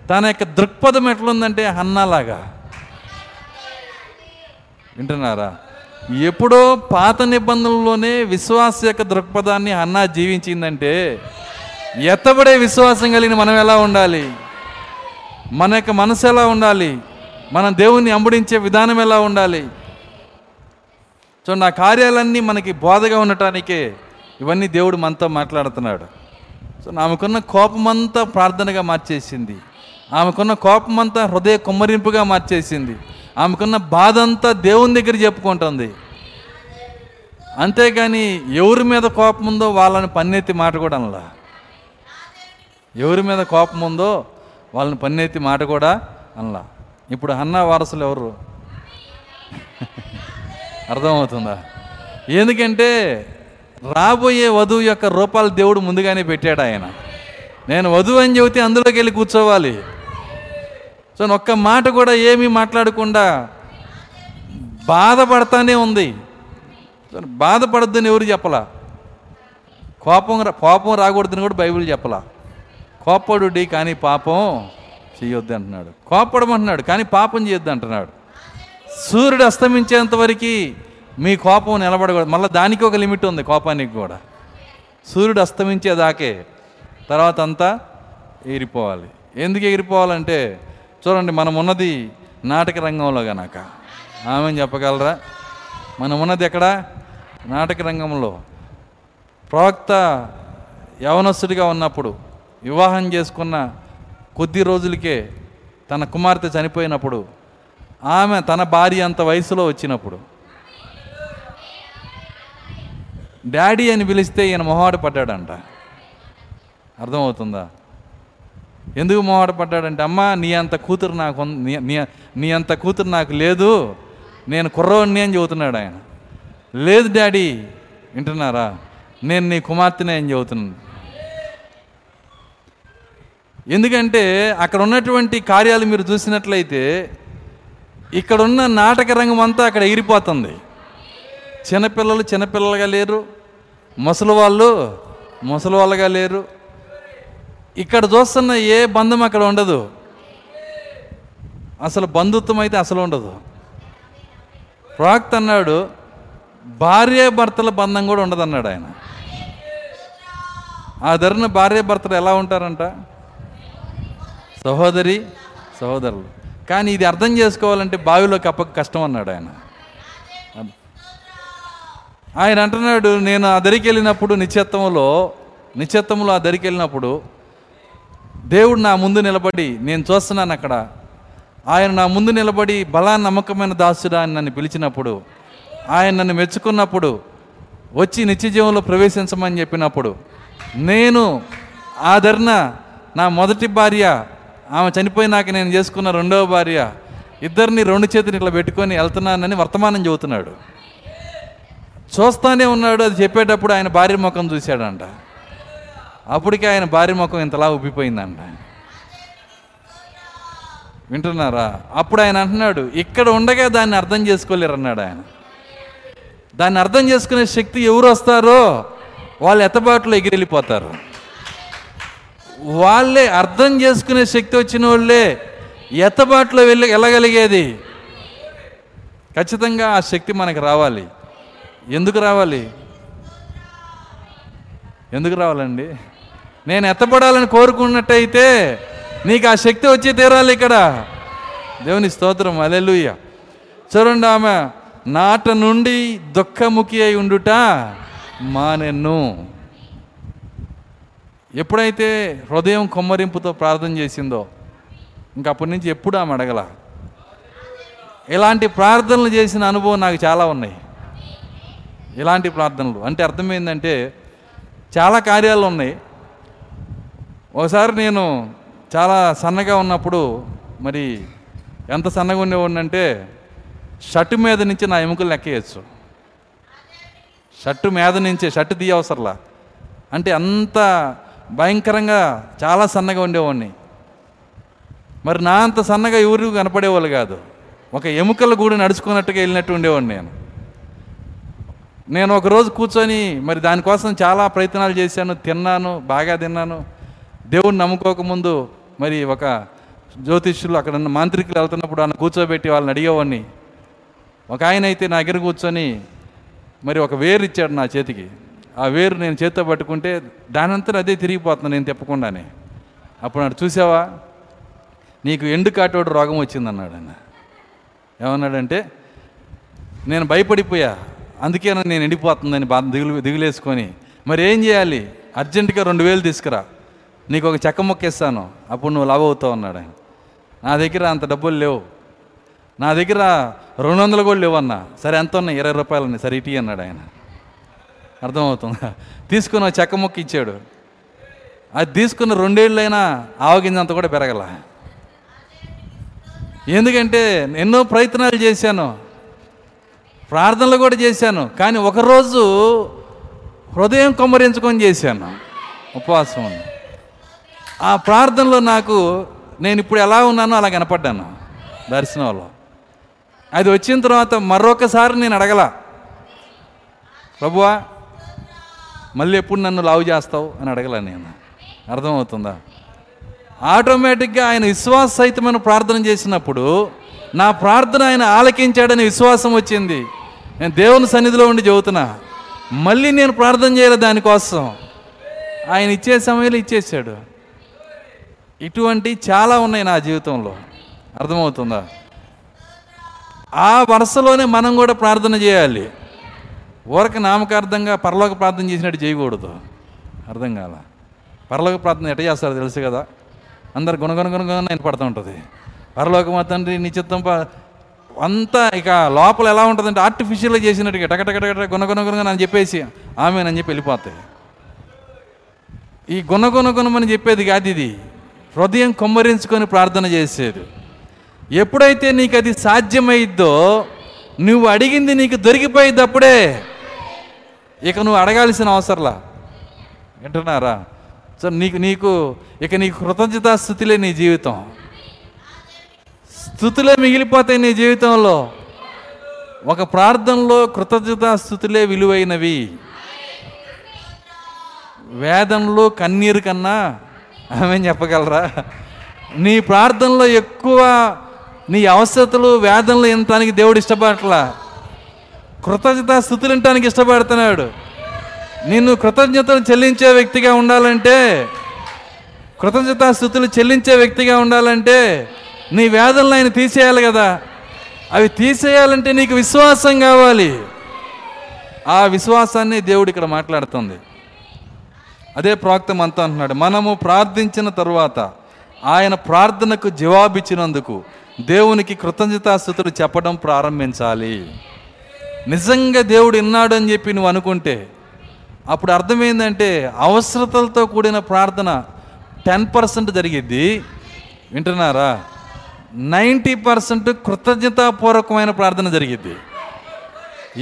తన యొక్క దృక్పథం ఎట్లుందంటే అన్నలాగా వింటున్నారా? ఎప్పుడో పాత నిబంధనల్లోనే విశ్వాస యొక్క దృక్పథాన్ని అన్నా జీవించిందంటే ఎత్తబడే విశ్వాసం కలిగిన మనం ఎలా ఉండాలి? మన యొక్క మనసు ఎలా ఉండాలి? మన దేవుణ్ణి అంబడించే విధానం ఎలా ఉండాలి? చూడండి ఆ కార్యాలన్నీ మనకి బోధగా ఉండటానికే ఇవన్నీ దేవుడు మనతో మాట్లాడుతున్నాడు. సో ఆమెకున్న కోపమంతా ప్రార్థనగా మార్చేసింది. ఆమెకున్న కోపమంతా హృదయ కుమ్మరింపుగా మార్చేసింది. ఆమెకున్న బాధ అంతా దేవుని దగ్గర చెప్పుకుంటుంది. అంతేగాని ఎవరి మీద కోపం ఉందో వాళ్ళని పన్నెత్తి మాట కూడా అనలా. ఎవరి మీద కోపం ఉందో వాళ్ళని పన్నెత్తి మాట కూడా అనలా. ఇప్పుడు అన్న వారసులు ఎవరు? అర్థమవుతుందా? ఎందుకంటే రాబోయే వధువు యొక్క రూపాలు దేవుడు ముందుగానే పెట్టాడు ఆయన. నేను వధువు అని చెబితే అందులోకి వెళ్ళి కూర్చోవాలి. సో ఒక్క మాట కూడా ఏమీ మాట్లాడకుండా బాధపడతానే ఉంది. సో బాధపడద్దని ఎవరు చెప్పలా? కోపం రా- కోపం రాకూడదని కూడా బైబిల్ చెప్పలా? కోపడు కానీ పాపం చేయొద్దు అంటున్నాడు కోపడమంటున్నాడు కానీ పాపం చేయొద్దు అంటున్నాడు సూర్యుడు అస్తమించేంత వరకు మీ కోపం నిలబడకూడదు. మళ్ళీ దానికి ఒక లిమిట్ ఉంది కోపానికి కూడా. సూర్యుడు అస్తమించేదాకే తర్వాత అంతా ఎగిరిపోవాలి. ఎందుకు ఎగిరిపోవాలంటే చూడండి మనం ఉన్నది నాటక రంగంలో గనక. ఆమె చెప్పగలరా? మనం ఉన్నది ఎక్కడ? నాటక రంగంలో. ప్రవక్త యవనస్తుడిగా ఉన్నప్పుడు వివాహం చేసుకున్న కొద్ది రోజులకే తన కుమార్తె చనిపోయినప్పుడు ఆమె తన భార్య అంత వయసులో వచ్చినప్పుడు. డాడీ అని పిలిస్తే ఈయన మొహాట పడ్డాడంట. అర్థమవుతుందా? ఎందుకు మొహాట పడ్డాడంటే అమ్మ నీ అంత కూతురు నాకు నీ- నీ అంత కూతురు నాకు లేదు. నేను కుర్రవాడిని అని చెబుతున్నాడు ఆయన. లేదు డాడీ వింటున్నారా? నేను నీ కుమార్తెనే అని చెబుతున్నాను. ఎందుకంటే అక్కడ ఉన్నటువంటి కార్యాలు మీరు చూసినట్లయితే ఇక్కడున్న నాటక రంగం అంతా అక్కడ ఎగిరిపోతుంది చిన్నపిల్లలు చిన్నపిల్లలుగా లేరు. ముసలి వాళ్ళు ముసలి వాళ్ళుగా లేరు. ఇక్కడ చూస్తున్న ఏ బంధం అక్కడ ఉండదు. అసలు బంధుత్వం అయితే అసలు ఉండదు. ప్రాక్త అన్నాడు భార్యాభర్తల బంధం కూడా ఉండదు అన్నాడు ఆయన. ఆ ధరన భార్యాభర్తలు ఎలా ఉంటారంట? సహోదరి సహోదరులు. కానీ ఇది అర్థం చేసుకోవాలంటే బావిలో కప్పక కష్టం అన్నాడు ఆయన. ఆయన అంటున్నాడు నేను ఆ దరికి వెళ్ళినప్పుడు నిశ్చత్వంలో నిశ్చత్వంలో ఆ దరికి వెళ్ళినప్పుడు దేవుడు నా ముందు నిలబడి నేను చూస్తున్నాను అక్కడ ఆయన నా ముందు నిలబడి బలా నమ్మకమైన దాసుడా అని నన్ను పిలిచినప్పుడు ఆయన నన్ను మెచ్చుకున్నప్పుడు వచ్చి నిత్య జీవంలో ప్రవేశించమని చెప్పినప్పుడు నేను ఆ నా మొదటి భార్య ఆమె చనిపోయినాక నేను చేసుకున్న రెండవ భార్య ఇద్దరిని రెండు చేతులు ఇట్లా పెట్టుకొని వెళ్తున్నానని వర్తమానం చెబుతున్నాడు. చూస్తానే ఉన్నాడు అది చెప్పేటప్పుడు ఆయన భార్య ముఖం చూశాడంట. అప్పటికే ఆయన భార్య ముఖం ఇంతలా ఉబ్బిపోయిందంట వింటున్నారా? అప్పుడు ఆయన అంటున్నాడు ఇక్కడ ఉండగా దాన్ని అర్థం చేసుకోలేరు అన్నాడు ఆయన. దాన్ని అర్థం చేసుకునే శక్తి ఎవరు వస్తారో వాళ్ళు ఎత్తబాటులో ఎగిరెళ్ళిపోతారు. వాళ్ళే అర్థం చేసుకునే శక్తి వచ్చిన వాళ్ళే ఎత్తబాట్లో వెళ్ళి వెళ్ళగలిగేది. ఖచ్చితంగా ఆ శక్తి మనకు రావాలి. ఎందుకు రావాలి? ఎందుకు రావాలండి? నేను ఎత్తపడాలని కోరుకున్నట్టయితే నీకు ఆ శక్తి వచ్చి తీరాలి ఇక్కడ. దేవుని స్తోత్రం. అలెలుయ్య చూడండి ఆమె నాట నుండి దుఃఖముఖి అయి ఉండుట మానెన్ను. ఎప్పుడైతే హృదయం కొమ్మరింపుతో ప్రార్థన చేసిందో ఇంకా అప్పటి నుంచి ఎప్పుడు ఆమె అడగల. ఇలాంటి ప్రార్థనలు చేసిన అనుభవం నాకు చాలా ఉన్నాయి. ఇలాంటి ప్రార్థనలు. అంటే అర్థమైందంటే చాలా కార్యాలు ఉన్నాయి. ఒకసారి నేను చాలా సన్నగా ఉన్నప్పుడు మరి ఎంత సన్నగా ఉండేవాడినంటే షర్టు మీద నుంచి నా ఎముకలు లెక్కేయచ్చు షర్టు మీద నుంచే షర్టు తీయవసరలా. అంటే అంత భయంకరంగా చాలా సన్నగా ఉండేవాడిని. మరి నా అంత సన్నగా ఎవరు కనపడేవాళ్ళు కాదు. ఒక ఎముకల గూడు నడుచుకున్నట్టుగా వెళ్ళినట్టు ఉండేవాడిని నేను. నేను ఒకరోజు కూర్చొని మరి దానికోసం చాలా ప్రయత్నాలు చేశాను తిన్నాను బాగా తిన్నాను. దేవుణ్ణి నమ్ముకోకముందు మరి ఒక జ్యోతిష్యులు అక్కడ ఉన్న మాంత్రికులు వెళ్తున్నప్పుడు ఆయన కూర్చోబెట్టి వాళ్ళని అడిగేవాడిని. ఒక ఆయన అయితే నా దగ్గర కూర్చొని మరి ఒక వేరు ఇచ్చాడు నా చేతికి. ఆ వేరు నేను చేత్తో పట్టుకుంటే దానంతా అదే తిరిగిపోతుంది నేను తిప్పకుండానే. అప్పుడు నాడు చూసావా? నీకు ఎండు కాటోడు రోగం వచ్చిందన్నాడు ఆయన. ఏమన్నాడంటే నేను భయపడిపోయా. అందుకే నేను ఎండిపోతుందని బాధ దిగులు దిగులేసుకొని. మరి ఏం చేయాలి? అర్జెంటుగా రెండు వేలు తీసుకురా. నీకు ఒక చెక్క మొక్క ఇస్తాను. అప్పుడు నువ్వు లాభ అవుతావు అన్నాడు ఆయన. నా దగ్గర అంత డబ్బులు లేవు. నా దగ్గర రెండు వందలు కూడా లేవు సరే ఎంత ఉన్నాయి? ఇరవై రూపాయలు ఉన్నాయి. సరే ఇటీ అన్నాడు ఆయన. అర్థమవుతుందా? తీసుకున్న చెక్క మొక్క ఇచ్చాడు. అది తీసుకున్న రెండేళ్ళైనా ఆవగింజంత కూడా పెరగల. ఎందుకంటే ఎన్నో ప్రయత్నాలు చేశాను. ప్రార్థనలు కూడా చేశాను. కానీ ఒకరోజు హృదయం కొమ్మరించుకొని చేశాను ఉపవాసం ఆ ప్రార్థనలో నాకు నేను ఇప్పుడు ఎలా ఉన్నానో అలా కనపడ్డాను దర్శనంలో. అది వచ్చిన తర్వాత మరొకసారి నేను అడగల ప్రభువా మళ్ళీ ఎప్పుడు నన్ను లావు చేస్తావు అని అడగలే నేను. అర్థమవుతుందా? ఆటోమేటిక్గా ఆయన విశ్వాస సహితమైన ప్రార్థన చేసినప్పుడు నా ప్రార్థన ఆయన ఆలకించాడని విశ్వాసం వచ్చింది. నేను దేవుని సన్నిధిలో ఉండి చెబుతున్నా మళ్ళీ నేను ప్రార్థన చేయలే దానికోసం. ఆయన ఇచ్చే సమయంలో ఇచ్చేసాడు ఇటువంటి చాలా ఉన్నాయి నా జీవితంలో. అర్థమవుతుందా? ఆ వరుసలోనే మనం కూడా ప్రార్థన చేయాలి. ఊరక నామకార్థంగా పరలోక ప్రార్థన చేసినట్టు చేయకూడదు. అర్థం కాల. పరలోక ప్రార్థన ఎట్ట చేస్తారో తెలుసు కదా? అందరు గుణగుణ గుణగుణ పడుతూ ఉంటుంది. పరలోక మా తండ్రి నిశ్చిత్తం ప అంతా ఇక లోపల ఎలా ఉంటుందంటే ఆర్టిఫిషియల్గా చేసినట్టుగా టకటకటకట గుణగుణగుణగా గుణగుణ అని చెప్పేసి ఆమె అని చెప్పి వెళ్ళిపోతాయి. ఈ గుణగుణగుణమని చెప్పేది కాదు ఇది హృదయం కొమ్మరించుకొని ప్రార్థన చేసేది ఎప్పుడైతే నీకు అది సాధ్యమైద్దో నువ్వు అడిగింది నీకు దొరికిపోయిద్ది అప్పుడే ఇక నువ్వు అడగాల్సిన అవసరంలా? వింటున్నారా? సో నీకు నీకు ఇక నీకు కృతజ్ఞతా స్థుతిలే నీ జీవితం. స్థుతులే మిగిలిపోతాయి నీ జీవితంలో. ఒక ప్రార్థనలో కృతజ్ఞతా స్థుతులే విలువైనవి. వేదంలో కన్నీరు కన్నా ఆమె చెప్పగలరా? నీ ప్రార్థనలో ఎక్కువ నీ అవసరతలు వేదనలు ఇంతానికి దేవుడు ఇష్టపడట్లా? కృతజ్ఞత స్థుతులు వినటానికి ఇష్టపడుతున్నాడు. నిన్ను కృతజ్ఞతలు చెల్లించే వ్యక్తిగా ఉండాలంటే కృతజ్ఞత స్థుతులు చెల్లించే వ్యక్తిగా ఉండాలంటే నీ వేదనలు ఆయన తీసేయాలి కదా. అవి తీసేయాలంటే నీకు విశ్వాసం కావాలి. ఆ విశ్వాసాన్ని దేవుడు ఇక్కడ మాట్లాడుతుంది. అదే ప్రాక్త అంతా అంటున్నాడు. మనము ప్రార్థించిన తరువాత ఆయన ప్రార్థనకు జవాబిచ్చినందుకు దేవునికి కృతజ్ఞతాస్థుతులు చెప్పడం ప్రారంభించాలి. నిజంగా దేవుడు విన్నాడు అని చెప్పి నువ్వు అనుకుంటే అప్పుడు అర్థమైందంటే అవసరతలతో కూడిన ప్రార్థన టెన్ పర్సెంట్ జరిగిద్ది. వింటున్నారా? నైంటీ పర్సెంట్ కృతజ్ఞతాపూర్వకమైన ప్రార్థన జరిగిద్ది.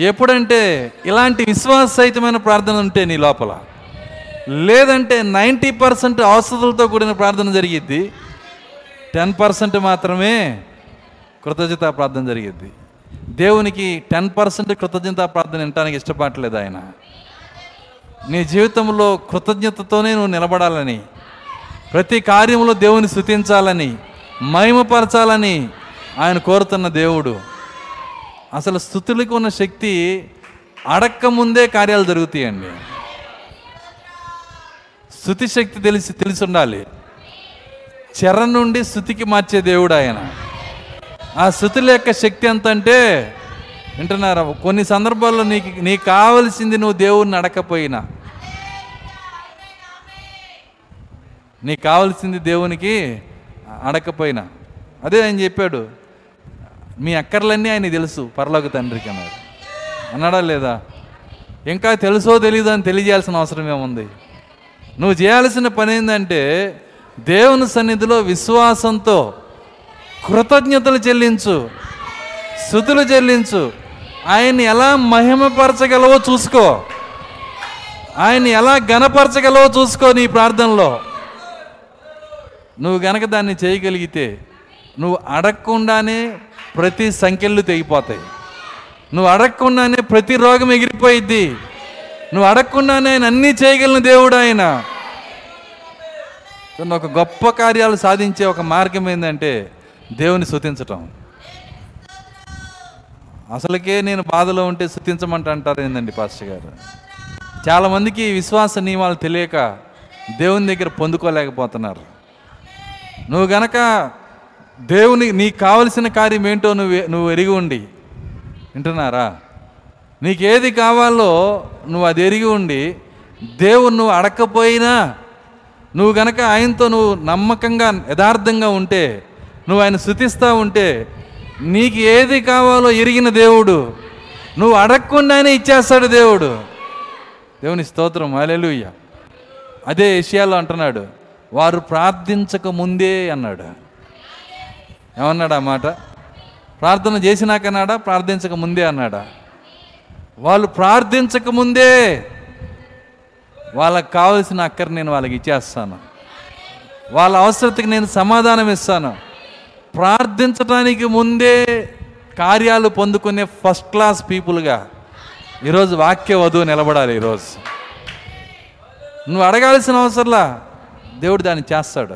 ఎప్పుడంటే ఇలాంటి విశ్వాసహితమైన ప్రార్థన ఉంటే నీ లోపల. లేదంటే నైంటీ పర్సెంట్ అవసరాలతో కూడిన ప్రార్థన జరిగిద్ది. టెన్ పర్సెంట్ మాత్రమే కృతజ్ఞత ప్రార్థన జరిగిద్ది. దేవునికి టెన్ పర్సెంట్ కృతజ్ఞత ప్రార్థన వినటానికి ఇష్టపడట్లేదు ఆయన. నీ జీవితంలో కృతజ్ఞతతోనే నువ్వు నిలబడాలని ప్రతి కార్యంలో దేవుని స్థుతించాలని మహిమపరచాలని ఆయన కోరుతున్న దేవుడు. అసలు స్థుతులకు ఉన్న శక్తి అడక్క ముందే కార్యాలు జరుగుతాయండి. స్థుతి శక్తి తెలిసి తెలిసి ఉండాలి. చెర నుండి స్థుతికి మార్చే దేవుడు ఆయన. ఆ శృతుల యొక్క శక్తి ఎంత అంటే వింటున్నారా? కొన్ని సందర్భాల్లో నీకు నీకు కావలసింది నువ్వు దేవుడిని అడకపోయినా నీకు కావలసింది దేవునికి అడకపోయినా. అదే ఆయన చెప్పాడు మీ అక్కర్లన్నీ ఆయన తెలుసు పరలోక తండ్రికి అన్నాడు. అన్నాడా లేదా? ఇంకా తెలుసో తెలియదు అని తెలియజేయాల్సిన అవసరం ఏముంది? నువ్వు చేయాల్సిన పని ఏంటంటే దేవుని సన్నిధిలో విశ్వాసంతో కృతజ్ఞతలు చెల్లించు స్థుతులు చెల్లించు. ఆయన్ని ఎలా మహిమపరచగలవో చూసుకో. ఆయన్ని ఎలా గణపరచగలవో చూసుకో నీ ప్రార్థనలో. నువ్వు గనక దాన్ని చేయగలిగితే నువ్వు అడగకుండానే ప్రతి సంఖ్యలు తెగిపోతాయి. నువ్వు అడగకుండానే ప్రతి రోగం ఎగిరిపోయిద్ది. నువ్వు అడగకుండానే ఆయన అన్నీ చేయగలిగిన దేవుడు ఆయన. ఒక గొప్ప కార్యాలు సాధించే ఒక మార్గం ఏంటంటే దేవుని శుతించటం అసలుకే నేను బాధలో ఉంటే స్తుతించమంట అంటారు ఏందండి పాస్టర్ గారు? చాలామందికి విశ్వాస నియమాలు తెలియక దేవుని దగ్గర పొందుకోలేకపోతున్నారు. నువ్వు గనక దేవుని నీకు కావలసిన కార్యం ఏంటో నువ్వు నువ్వు ఎరిగి ఉండి వింటున్నారా? నీకు ఏది కావాలో నువ్వు అది ఎరిగి ఉండి దేవుని నువ్వు అడకపోయినా నువ్వు గనక ఆయనతో నువ్వు నమ్మకంగా యథార్థంగా ఉంటే నువ్వు ఆయన శృతిస్తూ ఉంటే నీకు ఏది కావాలో ఎరిగిన దేవుడు. నువ్వు అడగకుండానే ఇచ్చేస్తాడు దేవుడు. దేవుని స్తోత్రం. అలెలుయ్య అదే విషయాల్లో అంటున్నాడు. వారు ప్రార్థించక ముందే అన్నాడు. ఏమన్నాడు ఆ మాట? ప్రార్థన చేసినాకన్నాడా ప్రార్థించక ముందే అన్నాడా? వాళ్ళు ప్రార్థించక ముందే వాళ్ళకి కావలసిన అక్కర నేను వాళ్ళకి ఇచ్చేస్తాను. వాళ్ళ అవసరతకి నేను సమాధానం ఇస్తాను. ప్రార్థించడానికి ముందే కార్యాలు పొందుకునే ఫస్ట్ క్లాస్ పీపుల్గా ఈరోజు వాక్య వధువు నిలబడాలి ఈరోజు. నువ్వు అడగాల్సిన అవసరంలా దేవుడు దాన్ని చేస్తాడు.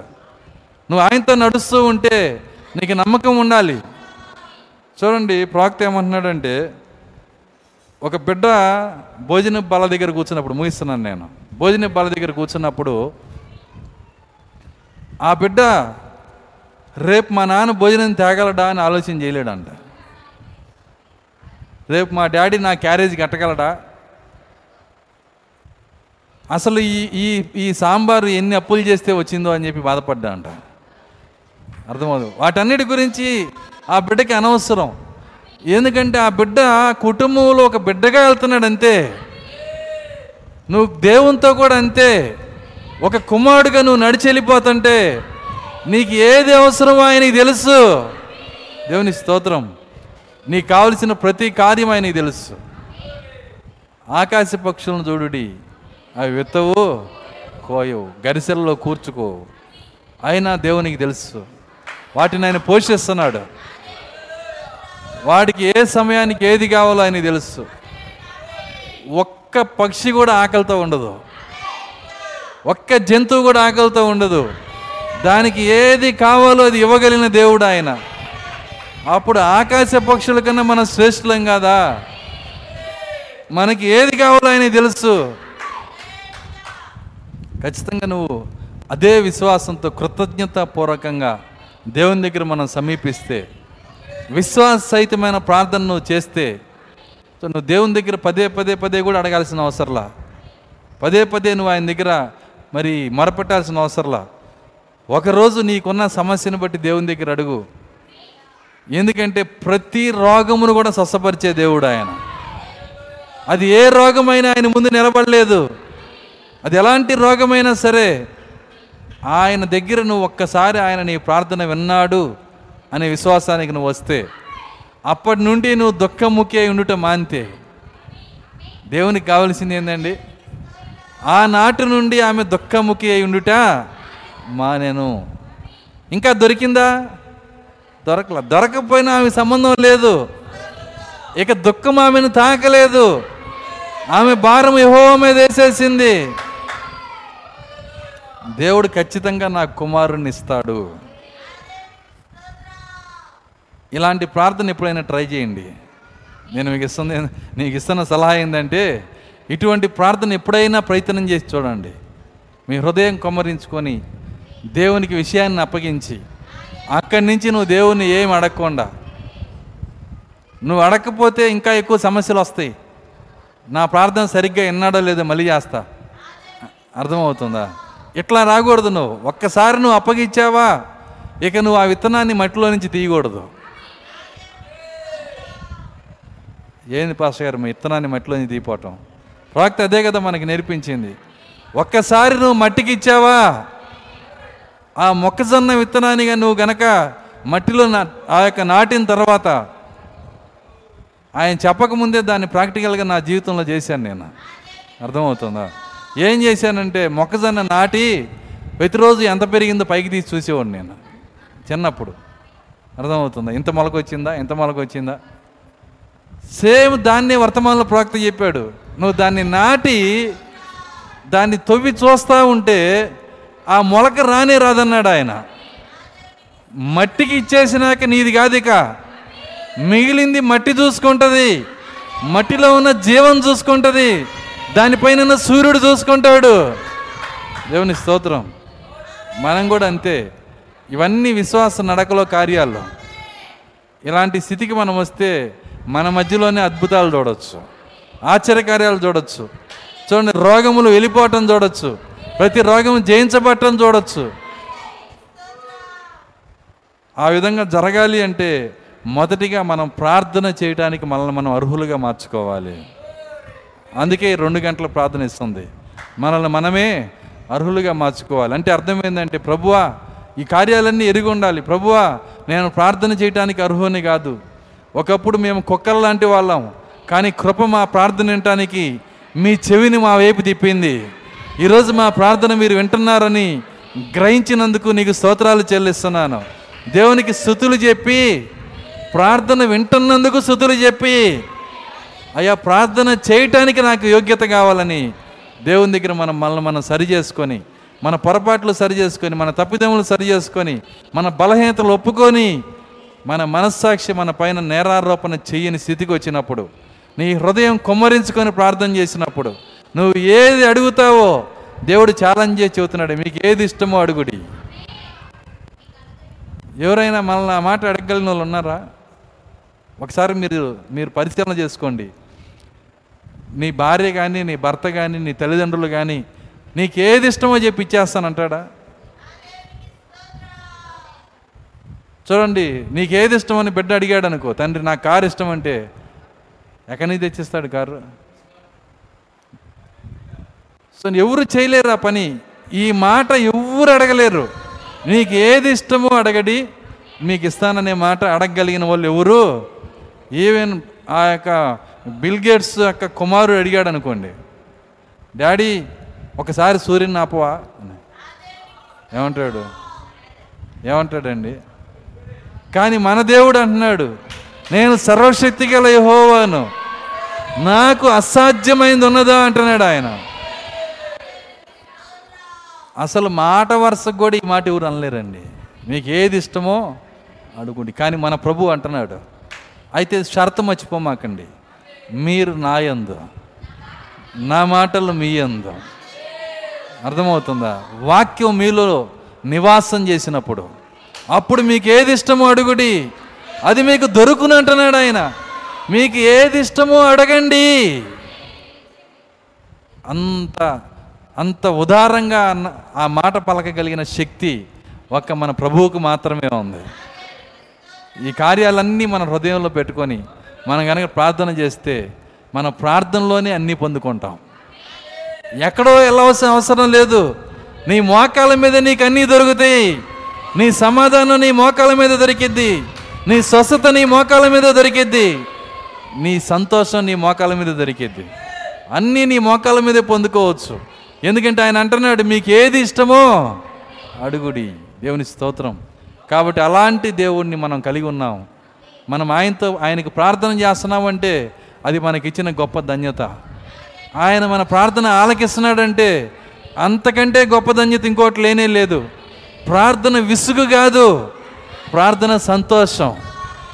నువ్వు ఆయనతో నడుస్తూ ఉంటే నీకు నమ్మకం ఉండాలి. చూడండి ప్రాక్త ఏమంటున్నాడంటే ఒక బిడ్డ భోజన బల దగ్గర కూర్చున్నప్పుడు ముగిస్తున్నాను నేను. భోజన బల దగ్గర కూర్చున్నప్పుడు ఆ బిడ్డ రేపు మా నాన్న భోజనం తేగలడా అని ఆలోచన చేయలేడంట. రేపు మా డాడీ నా క్యారేజ్ కట్టగలడా? అసలు ఈ ఈ ఈ సాంబారు ఎన్ని అప్పులు చేస్తే వచ్చిందో అని చెప్పి బాధపడ్డా అంట అర్థమవుతుంది. వాటన్నిటి గురించి ఆ బిడ్డకి అనవసరం. ఎందుకంటే ఆ బిడ్డ కుటుంబంలో ఒక బిడ్డగా వెళ్తున్నాడు అంతే. నువ్వు దేవునితో కూడా అంతే. ఒక కుమారుడుగా నువ్వు నడిచి వెళ్ళిపోతుంటే నీకు ఏది అవసరమో ఆయనకి తెలుసు. దేవుని స్తోత్రం. నీకు కావలసిన ప్రతి కార్యం ఆయనకి తెలుసు. ఆకాశ పక్షులను చూడుడి. అవి విత్తవు కోయవు గరిసెల్లో కూర్చుకో అయినా దేవునికి తెలుసు. వాటిని ఆయన పోషిస్తున్నాడు. వాడికి ఏ సమయానికి ఏది కావాలో ఆయనకి తెలుసు. ఒక్క పక్షి కూడా ఆకలితో ఉండదు. ఒక్క జంతువు కూడా ఆకలితో ఉండదు. దానికి ఏది కావాలో అది ఇవ్వగలిగిన దేవుడు ఆయన. అప్పుడు ఆకాశ పక్షుల కన్నా మనం శ్రేష్ఠులం కాదా? మనకి ఏది కావాలో ఆయన తెలుసు. ఖచ్చితంగా నువ్వు అదే విశ్వాసంతో కృతజ్ఞత పూర్వకంగా దేవుని దగ్గర మనం సమీపిస్తే విశ్వాస సహితమైన ప్రార్థన నువ్వు చేస్తే సో నువ్వు దేవుని దగ్గర పదే పదే పదే కూడా అడగాల్సిన అవసరంలా? పదే పదే నువ్వు ఆయన దగ్గర మరి మొరపెట్టాల్సిన అవసరంలా? ఒకరోజు నీకున్న సమస్యను బట్టి దేవుని దగ్గర అడుగు. ఎందుకంటే ప్రతి రోగమును కూడా స్వస్థపరిచే దేవుడు ఆయన. అది ఏ రోగమైనా ఆయన ముందు నిలబడలేదు. అది ఎలాంటి రోగమైనా సరే ఆయన దగ్గర నువ్వు ఒక్కసారి ఆయన నీ ప్రార్థన విన్నాడు అనే విశ్వాసానికి నువ్వు వస్తే అప్పటి నుండి నువ్వు దుఃఖముఖి అయి ఉండుట మాంతే. దేవునికి కావలసింది ఏంటండి ఆనాటి నుండి ఆమె దుఃఖముఖి అయి ఉండుట మానేను ఇంకా దొరికిందా? దొరకల. దొరకపోయినా ఆమె సంబంధం లేదు. ఇక దుఃఖం ఆమెను తాకలేదు. ఆమె భారం యహో మీద వేసేసింది. దేవుడు ఖచ్చితంగా నా కుమారుణ్ణి ఇస్తాడు. ఇలాంటి ప్రార్థన ఎప్పుడైనా ట్రై చేయండి. నేను మీకు ఇస్తుంది నీకు ఇస్తున్న సలహా ఏంటంటే ఇటువంటి ప్రార్థన ఎప్పుడైనా ప్రయత్నం చేసి చూడండి. మీ హృదయం కొమ్మరించుకొని దేవునికి విషయాన్ని అప్పగించి అక్కడి నుంచి నువ్వు దేవుని ఏం అడగకుండా నువ్వు అడగకపోతే ఇంకా ఎక్కువ సమస్యలు వస్తాయి. నా ప్రార్థన సరిగ్గా విన్నాడో లేదో మళ్ళీ చేస్తా. అర్థమవుతుందా? ఇట్లా రాకూడదు నువ్వు. ఒక్కసారి నువ్వు అప్పగించావా? ఇక నువ్వు ఆ విత్తనాన్ని మట్టిలో నుంచి తీయకూడదు. ఏంది పాస్టర్ గారు మీ విత్తనాన్ని మట్టిలో నుంచి తీయపోవటం? ప్రాక్త అదే కదా మనకి నేర్పించింది. ఒక్కసారి నువ్వు మట్టికి ఇచ్చావా? ఆ మొక్కజొన్న విత్తనానిగా నువ్వు గనక మట్టిలో నా ఆ యొక్క నాటిన తర్వాత ఆయన చెప్పకముందే దాన్ని ప్రాక్టికల్గా నా జీవితంలో చేశాను నేను. అర్థమవుతుందా? ఏం చేశానంటే మొక్కజొన్న నాటి ప్రతిరోజు ఎంత పెరిగిందో పైకి తీసి చూసేవాడిని నేను చిన్నప్పుడు. అర్థమవుతుందా? ఇంత మొలక వచ్చిందా ఇంత మొలక వచ్చిందా సేమ్ దాన్నే వర్తమానంలో ప్రవక్త చెప్పాడు నువ్వు దాన్ని నాటి దాన్ని తవ్వి చూస్తూ ఉంటే ఆ మొలక రానే రాదన్నాడు ఆయన. మట్టికి ఇచ్చేసినాక నీది కాదు ఇక మిగిలింది మట్టి చూసుకుంటుంది. మట్టిలో ఉన్న జీవం చూసుకుంటుంది. దానిపైన ఉన్న సూర్యుడు చూసుకుంటాడు. దేవుని స్తోత్రం. మనం కూడా అంతే. ఇవన్నీ విశ్వాస నడకలో కార్యాల్లో ఇలాంటి స్థితికి మనం వస్తే మన మధ్యలోనే అద్భుతాలు చూడొచ్చు. ఆశ్చర్యకార్యాలు చూడొచ్చు. చూడండి రోగములు వెళ్ళిపోవటం చూడొచ్చు. ప్రతి రోగం జయించబట్టడం చూడొచ్చు. ఆ విధంగా జరగాలి అంటే మొదటిగా మనం ప్రార్థన చేయడానికి మనల్ని మనం అర్హులుగా మార్చుకోవాలి. అందుకే రెండు గంటల ప్రార్థన ఇస్తుంది. మనల్ని మనమే అర్హులుగా మార్చుకోవాలి. అంటే అర్థమైందంటే ప్రభువా ఈ కార్యాలన్నీ ఎరిగి ఉండాలి. ప్రభువా నేను ప్రార్థన చేయడానికి అర్హుని కాదు. ఒకప్పుడు మేము కుక్కల లాంటి వాళ్ళం. కానీ కృప మా ప్రార్థన వినటానికి మీ చెవిని మా వైపు తిప్పింది. ఈరోజు మా ప్రార్థన మీరు వింటున్నారని గ్రహించినందుకు నీకు స్తోత్రాలు చెల్లిస్తున్నాను. దేవునికి స్థుతులు చెప్పి ప్రార్థన వింటున్నందుకు స్థుతులు చెప్పి అయ్యా ప్రార్థన చేయటానికి నాకు యోగ్యత కావాలని దేవుని దగ్గర మనం మనల్ని మనం సరి చేసుకొని మన పొరపాట్లు సరి చేసుకొని మన తప్పిదములు సరి చేసుకొని మన బలహీనతలు ఒప్పుకొని మన మనస్సాక్షి మన పైన నేరారోపణ చేయని స్థితికి వచ్చినప్పుడు నీ హృదయం కొమ్మరించుకొని ప్రార్థన చేసినప్పుడు నువ్వు ఏది అడుగుతావో దేవుడు ఛాలెంజ్ చేసి చెబుతున్నాడు మీకు ఏది ఇష్టమో అడుగుడి. ఎవరైనా మనల్ని ఆ మాట అడగగలిగిన వాళ్ళు ఉన్నారా? ఒకసారి మీరు మీరు పరిశీలన చేసుకోండి. నీ భార్య కానీ నీ భర్త కానీ నీ తల్లిదండ్రులు కానీ నీకు ఏది ఇష్టమో చెప్పి ఇచ్చేస్తానంటాడా చూడండి నీకు ఏది ఇష్టమని బిడ్డ అడిగాడు అనుకో తండ్రి నాకు కారు ఇష్టం అంటే ఎక్కడి నుంచి తెచ్చిస్తాడు కారు? సో ఎవరు చేయలేరు ఆ పని. ఈ మాట ఎవరు అడగలేరు. నీకు ఏది ఇష్టమో అడగడి. మీకు ఇస్తాననే మాట అడగగలిగిన వాళ్ళు ఎవరు? ఈవెన్ ఆ యొక్క బిల్ గేట్స్ యొక్క కుమారుడు అడిగాడు అనుకోండి. డాడీ ఒకసారి సూర్యుని ఆపవా? ఏమంటాడు? ఏమంటాడండి? కానీ మన దేవుడు అంటున్నాడు నేను సర్వశక్తి గల యహోవాను. నాకు అసాధ్యమైంది ఉన్నదా? అంటున్నాడు ఆయన. అసలు మాట వరుసకు కూడా ఈ మాట ఎవరు అనలేరండి. మీకు ఏది ఇష్టమో అడుగుండి కానీ మన ప్రభు అంటున్నాడు అయితే షరతు మర్చిపోమాకండి. మీరు నాయందు నా మాటలు మీ అందు అర్థమవుతుందా? వాక్యం మీలో నివాసం చేసినప్పుడు అప్పుడు మీకు ఏది ఇష్టమో అడుగుడి. అది మీకు దొరుకును అంటున్నాడు ఆయన. మీకు ఏది ఇష్టమో అడగండి. అంత అంత ఉదారంగా ఆ మాట పలకగలిగిన శక్తి ఒక్క మన ప్రభువుకు మాత్రమే ఉంది. ఈ కార్యాలన్నీ మన హృదయంలో పెట్టుకొని మనం కనుక ప్రార్థన చేస్తే మన ప్రార్థనలోనే అన్నీ పొందుకుంటాం. ఎక్కడో వెళ్ళవలసిన అవసరం లేదు. నీ మోకాల మీద నీకు అన్నీ దొరుకుతాయి. నీ సమాధానం నీ మోకాల మీద దొరికిద్ది. నీ స్వస్థత నీ మోకాల మీద దొరికిద్ది. నీ సంతోషం నీ మోకాల మీద దొరికిద్ది. అన్నీ నీ మోకాల మీదే పొందుకోవచ్చు. ఎందుకంటే ఆయన అంటున్నాడు మీకు ఏది ఇష్టమో అడుగుడి. దేవుని స్తోత్రం. కాబట్టి అలాంటి దేవుణ్ణి మనం కలిగి ఉన్నాం. మనం ఆయనతో ఆయనకు ప్రార్థన చేస్తున్నామంటే అది మనకిచ్చిన గొప్ప ధన్యత. ఆయన మన ప్రార్థన ఆలకిస్తున్నాడంటే అంతకంటే గొప్ప ధన్యత ఇంకోటి లేనే లేదు. ప్రార్థన విసుగు కాదు ప్రార్థన సంతోషం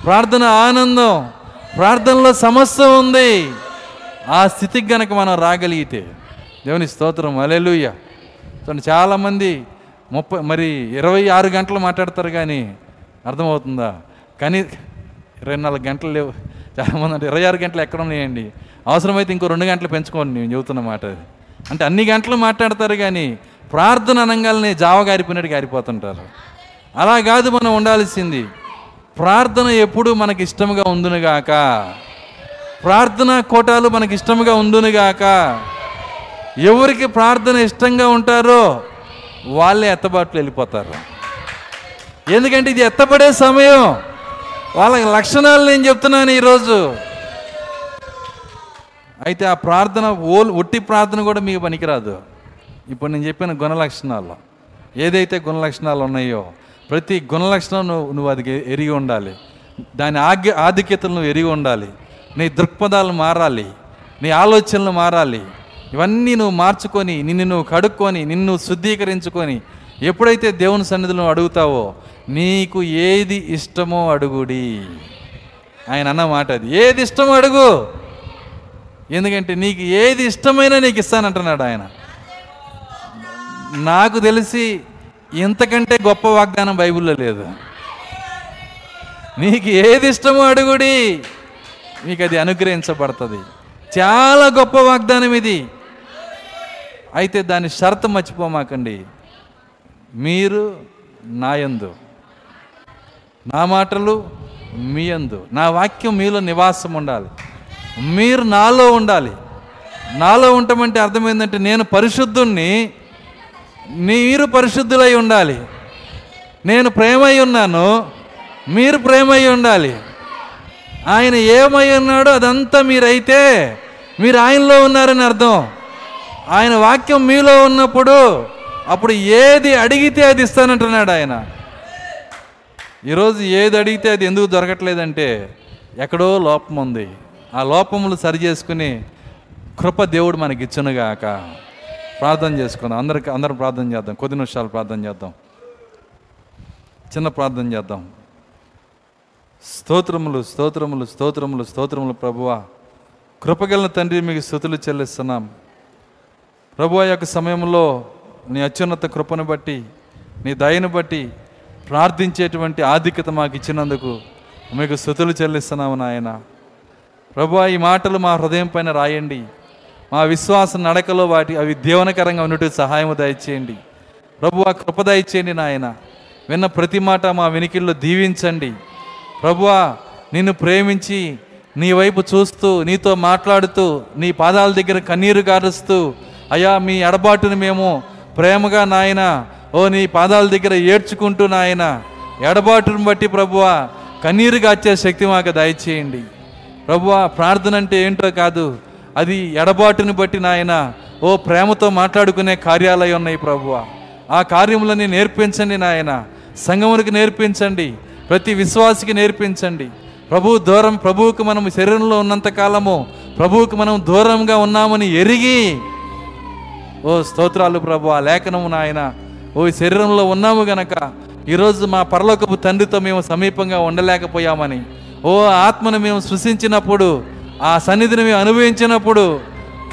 ప్రార్థన ఆనందం ప్రార్థనలో సమస్య ఉంది. ఆ స్థితికి గనక మనం రాగలిగితే దేవుని స్తోత్రం. అలెలుయ్య చూడండి చాలామంది ముప్పై మరి ఇరవై ఆరు గంటలు మాట్లాడతారు కానీ అర్థమవుతుందా? కానీ ఇరవై నాలుగు గంటలు లేవు. చాలామంది అంటే ఇరవై ఆరు గంటలు ఎక్కడ ఉన్నాయండి? అవసరమైతే ఇంకో రెండు గంటలు పెంచుకోండి నేను చెబుతున్న మాట అంటే అన్ని గంటలు మాట్లాడతారు కానీ ప్రార్థన అనగానే జావ గారిపోయినట్టు గారిపోతుంటారు. అలా కాదు మనం ఉండాల్సింది. ప్రార్థన ఎప్పుడు మనకి ఇష్టముగా ఉందునుగాక ప్రార్థన కోటాలు మనకి ఇష్టముగా ఉండునుగాక. ఎవరికి ప్రార్థన ఇష్టంగా ఉంటారో వాళ్ళే ఎత్తబాట్లు వెళ్ళిపోతారు. ఎందుకంటే ఇది ఎత్తపడే సమయం. వాళ్ళ లక్షణాలు నేను చెప్తున్నాను ఈరోజు. అయితే ఆ ప్రార్థన ఓల్ ఒట్టి ప్రార్థన కూడా మీకు పనికిరాదు. ఇప్పుడు నేను చెప్పిన గుణ లక్షణాలు. ఏదైతే గుణ లక్షణాలు ఉన్నాయో ప్రతి గుణలక్షణం నువ్వు నువ్వు అది ఎరిగి ఉండాలి. దాని ఆగ్య ఆధిక్యతలు నువ్వు ఎరిగి ఉండాలి. నీ దృక్పథాలు మారాలి. నీ ఆలోచనలు మారాలి. ఇవన్నీ నువ్వు మార్చుకొని నిన్ను నువ్వు కడుక్కొని నిన్ను శుద్ధీకరించుకొని ఎప్పుడైతే దేవుని సన్నిధిలో అడుగుతావో నీకు ఏది ఇష్టమో అడుగుడి. ఆయన అన్న మాట అది. ఏది ఇష్టమో అడుగు. ఎందుకంటే నీకు ఏది ఇష్టమైనా నీకు ఇస్తానంటున్నాడు ఆయన. నాకు తెలిసి ఇంతకంటే గొప్ప వాగ్దానం బైబిల్లో లేదు. నీకు ఏది ఇష్టమో అడుగుడి. మీకు అది అనుగ్రహించబడుతుంది. చాలా గొప్ప వాగ్దానం ఇది. అయితే దాని షరతు మర్చిపోమాకండి. మీరు నాయందు నా మాటలు మీ అందు నా వాక్యం మీలో నివాసం ఉండాలి. మీరు నాలో ఉండాలి. నాలో ఉండటమంటే అర్థమైందంటే నేను పరిశుద్ధుణ్ణి మీరు పరిశుద్ధులై ఉండాలి. నేను ప్రేమై ఉన్నాను మీరు ప్రేమై ఉండాలి. ఆయన ఏమై ఉన్నాడో అదంతా మీరైతే మీరు ఆయనలో ఉన్నారని అర్థం. ఆయన వాక్యం మీలో ఉన్నప్పుడు అప్పుడు ఏది అడిగితే అది ఇస్తానంటున్నాడు ఆయన. ఈరోజు ఏది అడిగితే అది ఎందుకు దొరకట్లేదంటే ఎక్కడో లోపం ఉంది. ఆ లోపములు సరి చేసుకుని కృప దేవుడు మనకి ఇచ్చునుగాక ప్రార్థన చేసుకుందాం. అందరికి అందరం ప్రార్థన చేద్దాం. కొద్ది నిమిషాలు ప్రార్థన చేద్దాం. చిన్న ప్రార్థన చేద్దాం. స్తోత్రములు స్తోత్రములు స్తోత్రములు స్తోత్రములు ప్రభువా. కృపగలన తండ్రి మీకు స్థుతులు చెల్లిస్తున్నాం. ప్రభు యొక్క సమయంలో నీ అత్యున్నత కృపను బట్టి నీ దయను బట్టి ప్రార్థించేటువంటి ఆధిక్యత మాకు ఇచ్చినందుకు మీకు స్థుతులు చెల్లిస్తున్నాము నాయన. ప్రభు ఈ మాటలు మా హృదయం పైన రాయండి. మా విశ్వాస నడకలో వాటి అవి దీవనకరంగా ఉన్నట్టు సహాయము దయచేయండి. ప్రభు ఆ కృప దయచేయండి నాయన. విన్న ప్రతి మాట మా వెనికిల్లో దీవించండి. ప్రభువా నిన్ను ప్రేమించి నీ వైపు చూస్తూ నీతో మాట్లాడుతూ నీ పాదాల దగ్గర కన్నీరు గారుస్తూ అయ్యా మీ ఎడబాటుని మేము ప్రేమగా నాయన ఓ నీ పాదాల దగ్గర ఏడ్చుకుంటూ నాయన ఎడబాటును బట్టి ప్రభువ కన్నీరు గార్చే శక్తి మాకు దయచేయండి. ప్రభువ ప్రార్థన అంటే ఏంటో కాదు అది ఎడబాటుని బట్టి నాయన ఓ ప్రేమతో మాట్లాడుకునే కార్యాలయం ఉన్నాయి ప్రభువ. ఆ కార్యములని నేర్పించండి నాయన సంగమునికి నేర్పించండి ప్రతి విశ్వాసికి నేర్పించండి. ప్రభు దూరం ప్రభువుకు మనం శరీరంలో ఉన్నంత కాలము ప్రభువుకు మనం దూరంగా ఉన్నామని ఎరిగి ఓ స్తోత్రాలు ప్రభు ఆ లేఖనము నాయన ఓ శరీరంలో ఉన్నాము గనక ఈరోజు మా పరలోకపు తండ్రితో మేము సమీపంగా ఉండలేకపోయామని ఓ ఆత్మను మేము సృష్టించినప్పుడు ఆ సన్నిధిని మేము అనుభవించినప్పుడు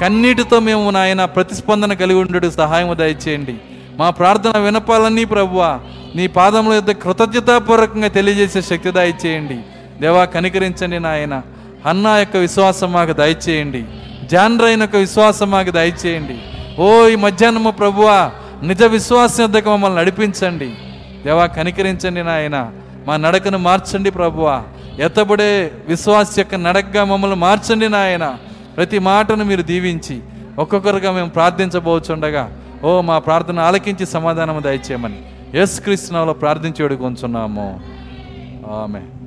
కన్నీటితో మేము నాయన ప్రతిస్పందన కలిగి ఉండడు సహాయం దయచేయండి. మా ప్రార్థన వినపాలన్నీ ప్రభువా నీ పాదముల యొక్క కృతజ్ఞతాపూర్వకంగా తెలియజేసే శక్తి దయచేయండి. దేవా కనికరించండి నాయన. అన్నా యొక్క విశ్వాసం మాకు దయచేయండి. జాన్రైన్ యొక్క విశ్వాసం మాకు దయచేయండి. ఓ ఈ మధ్యాహ్నము ప్రభువా నిజ విశ్వాసం వద్దకు మమ్మల్ని నడిపించండి. దేవా కనికరించండి నాయన. మా నడకను మార్చండి ప్రభువా. ఎత్తబడే విశ్వాస యొక్క నడకగా మమ్మల్ని మార్చండి నాయన. ప్రతి మాటను మీరు దీవించి ఒక్కొక్కరుగా మేము ప్రార్థించబోచుండగా ఓ మా ప్రార్థన ఆలకించి సమాధానం దయచేయమని యేసు ప్రార్థించేడు ప్రార్థించి వేడుకొంచున్నాము. ఆమె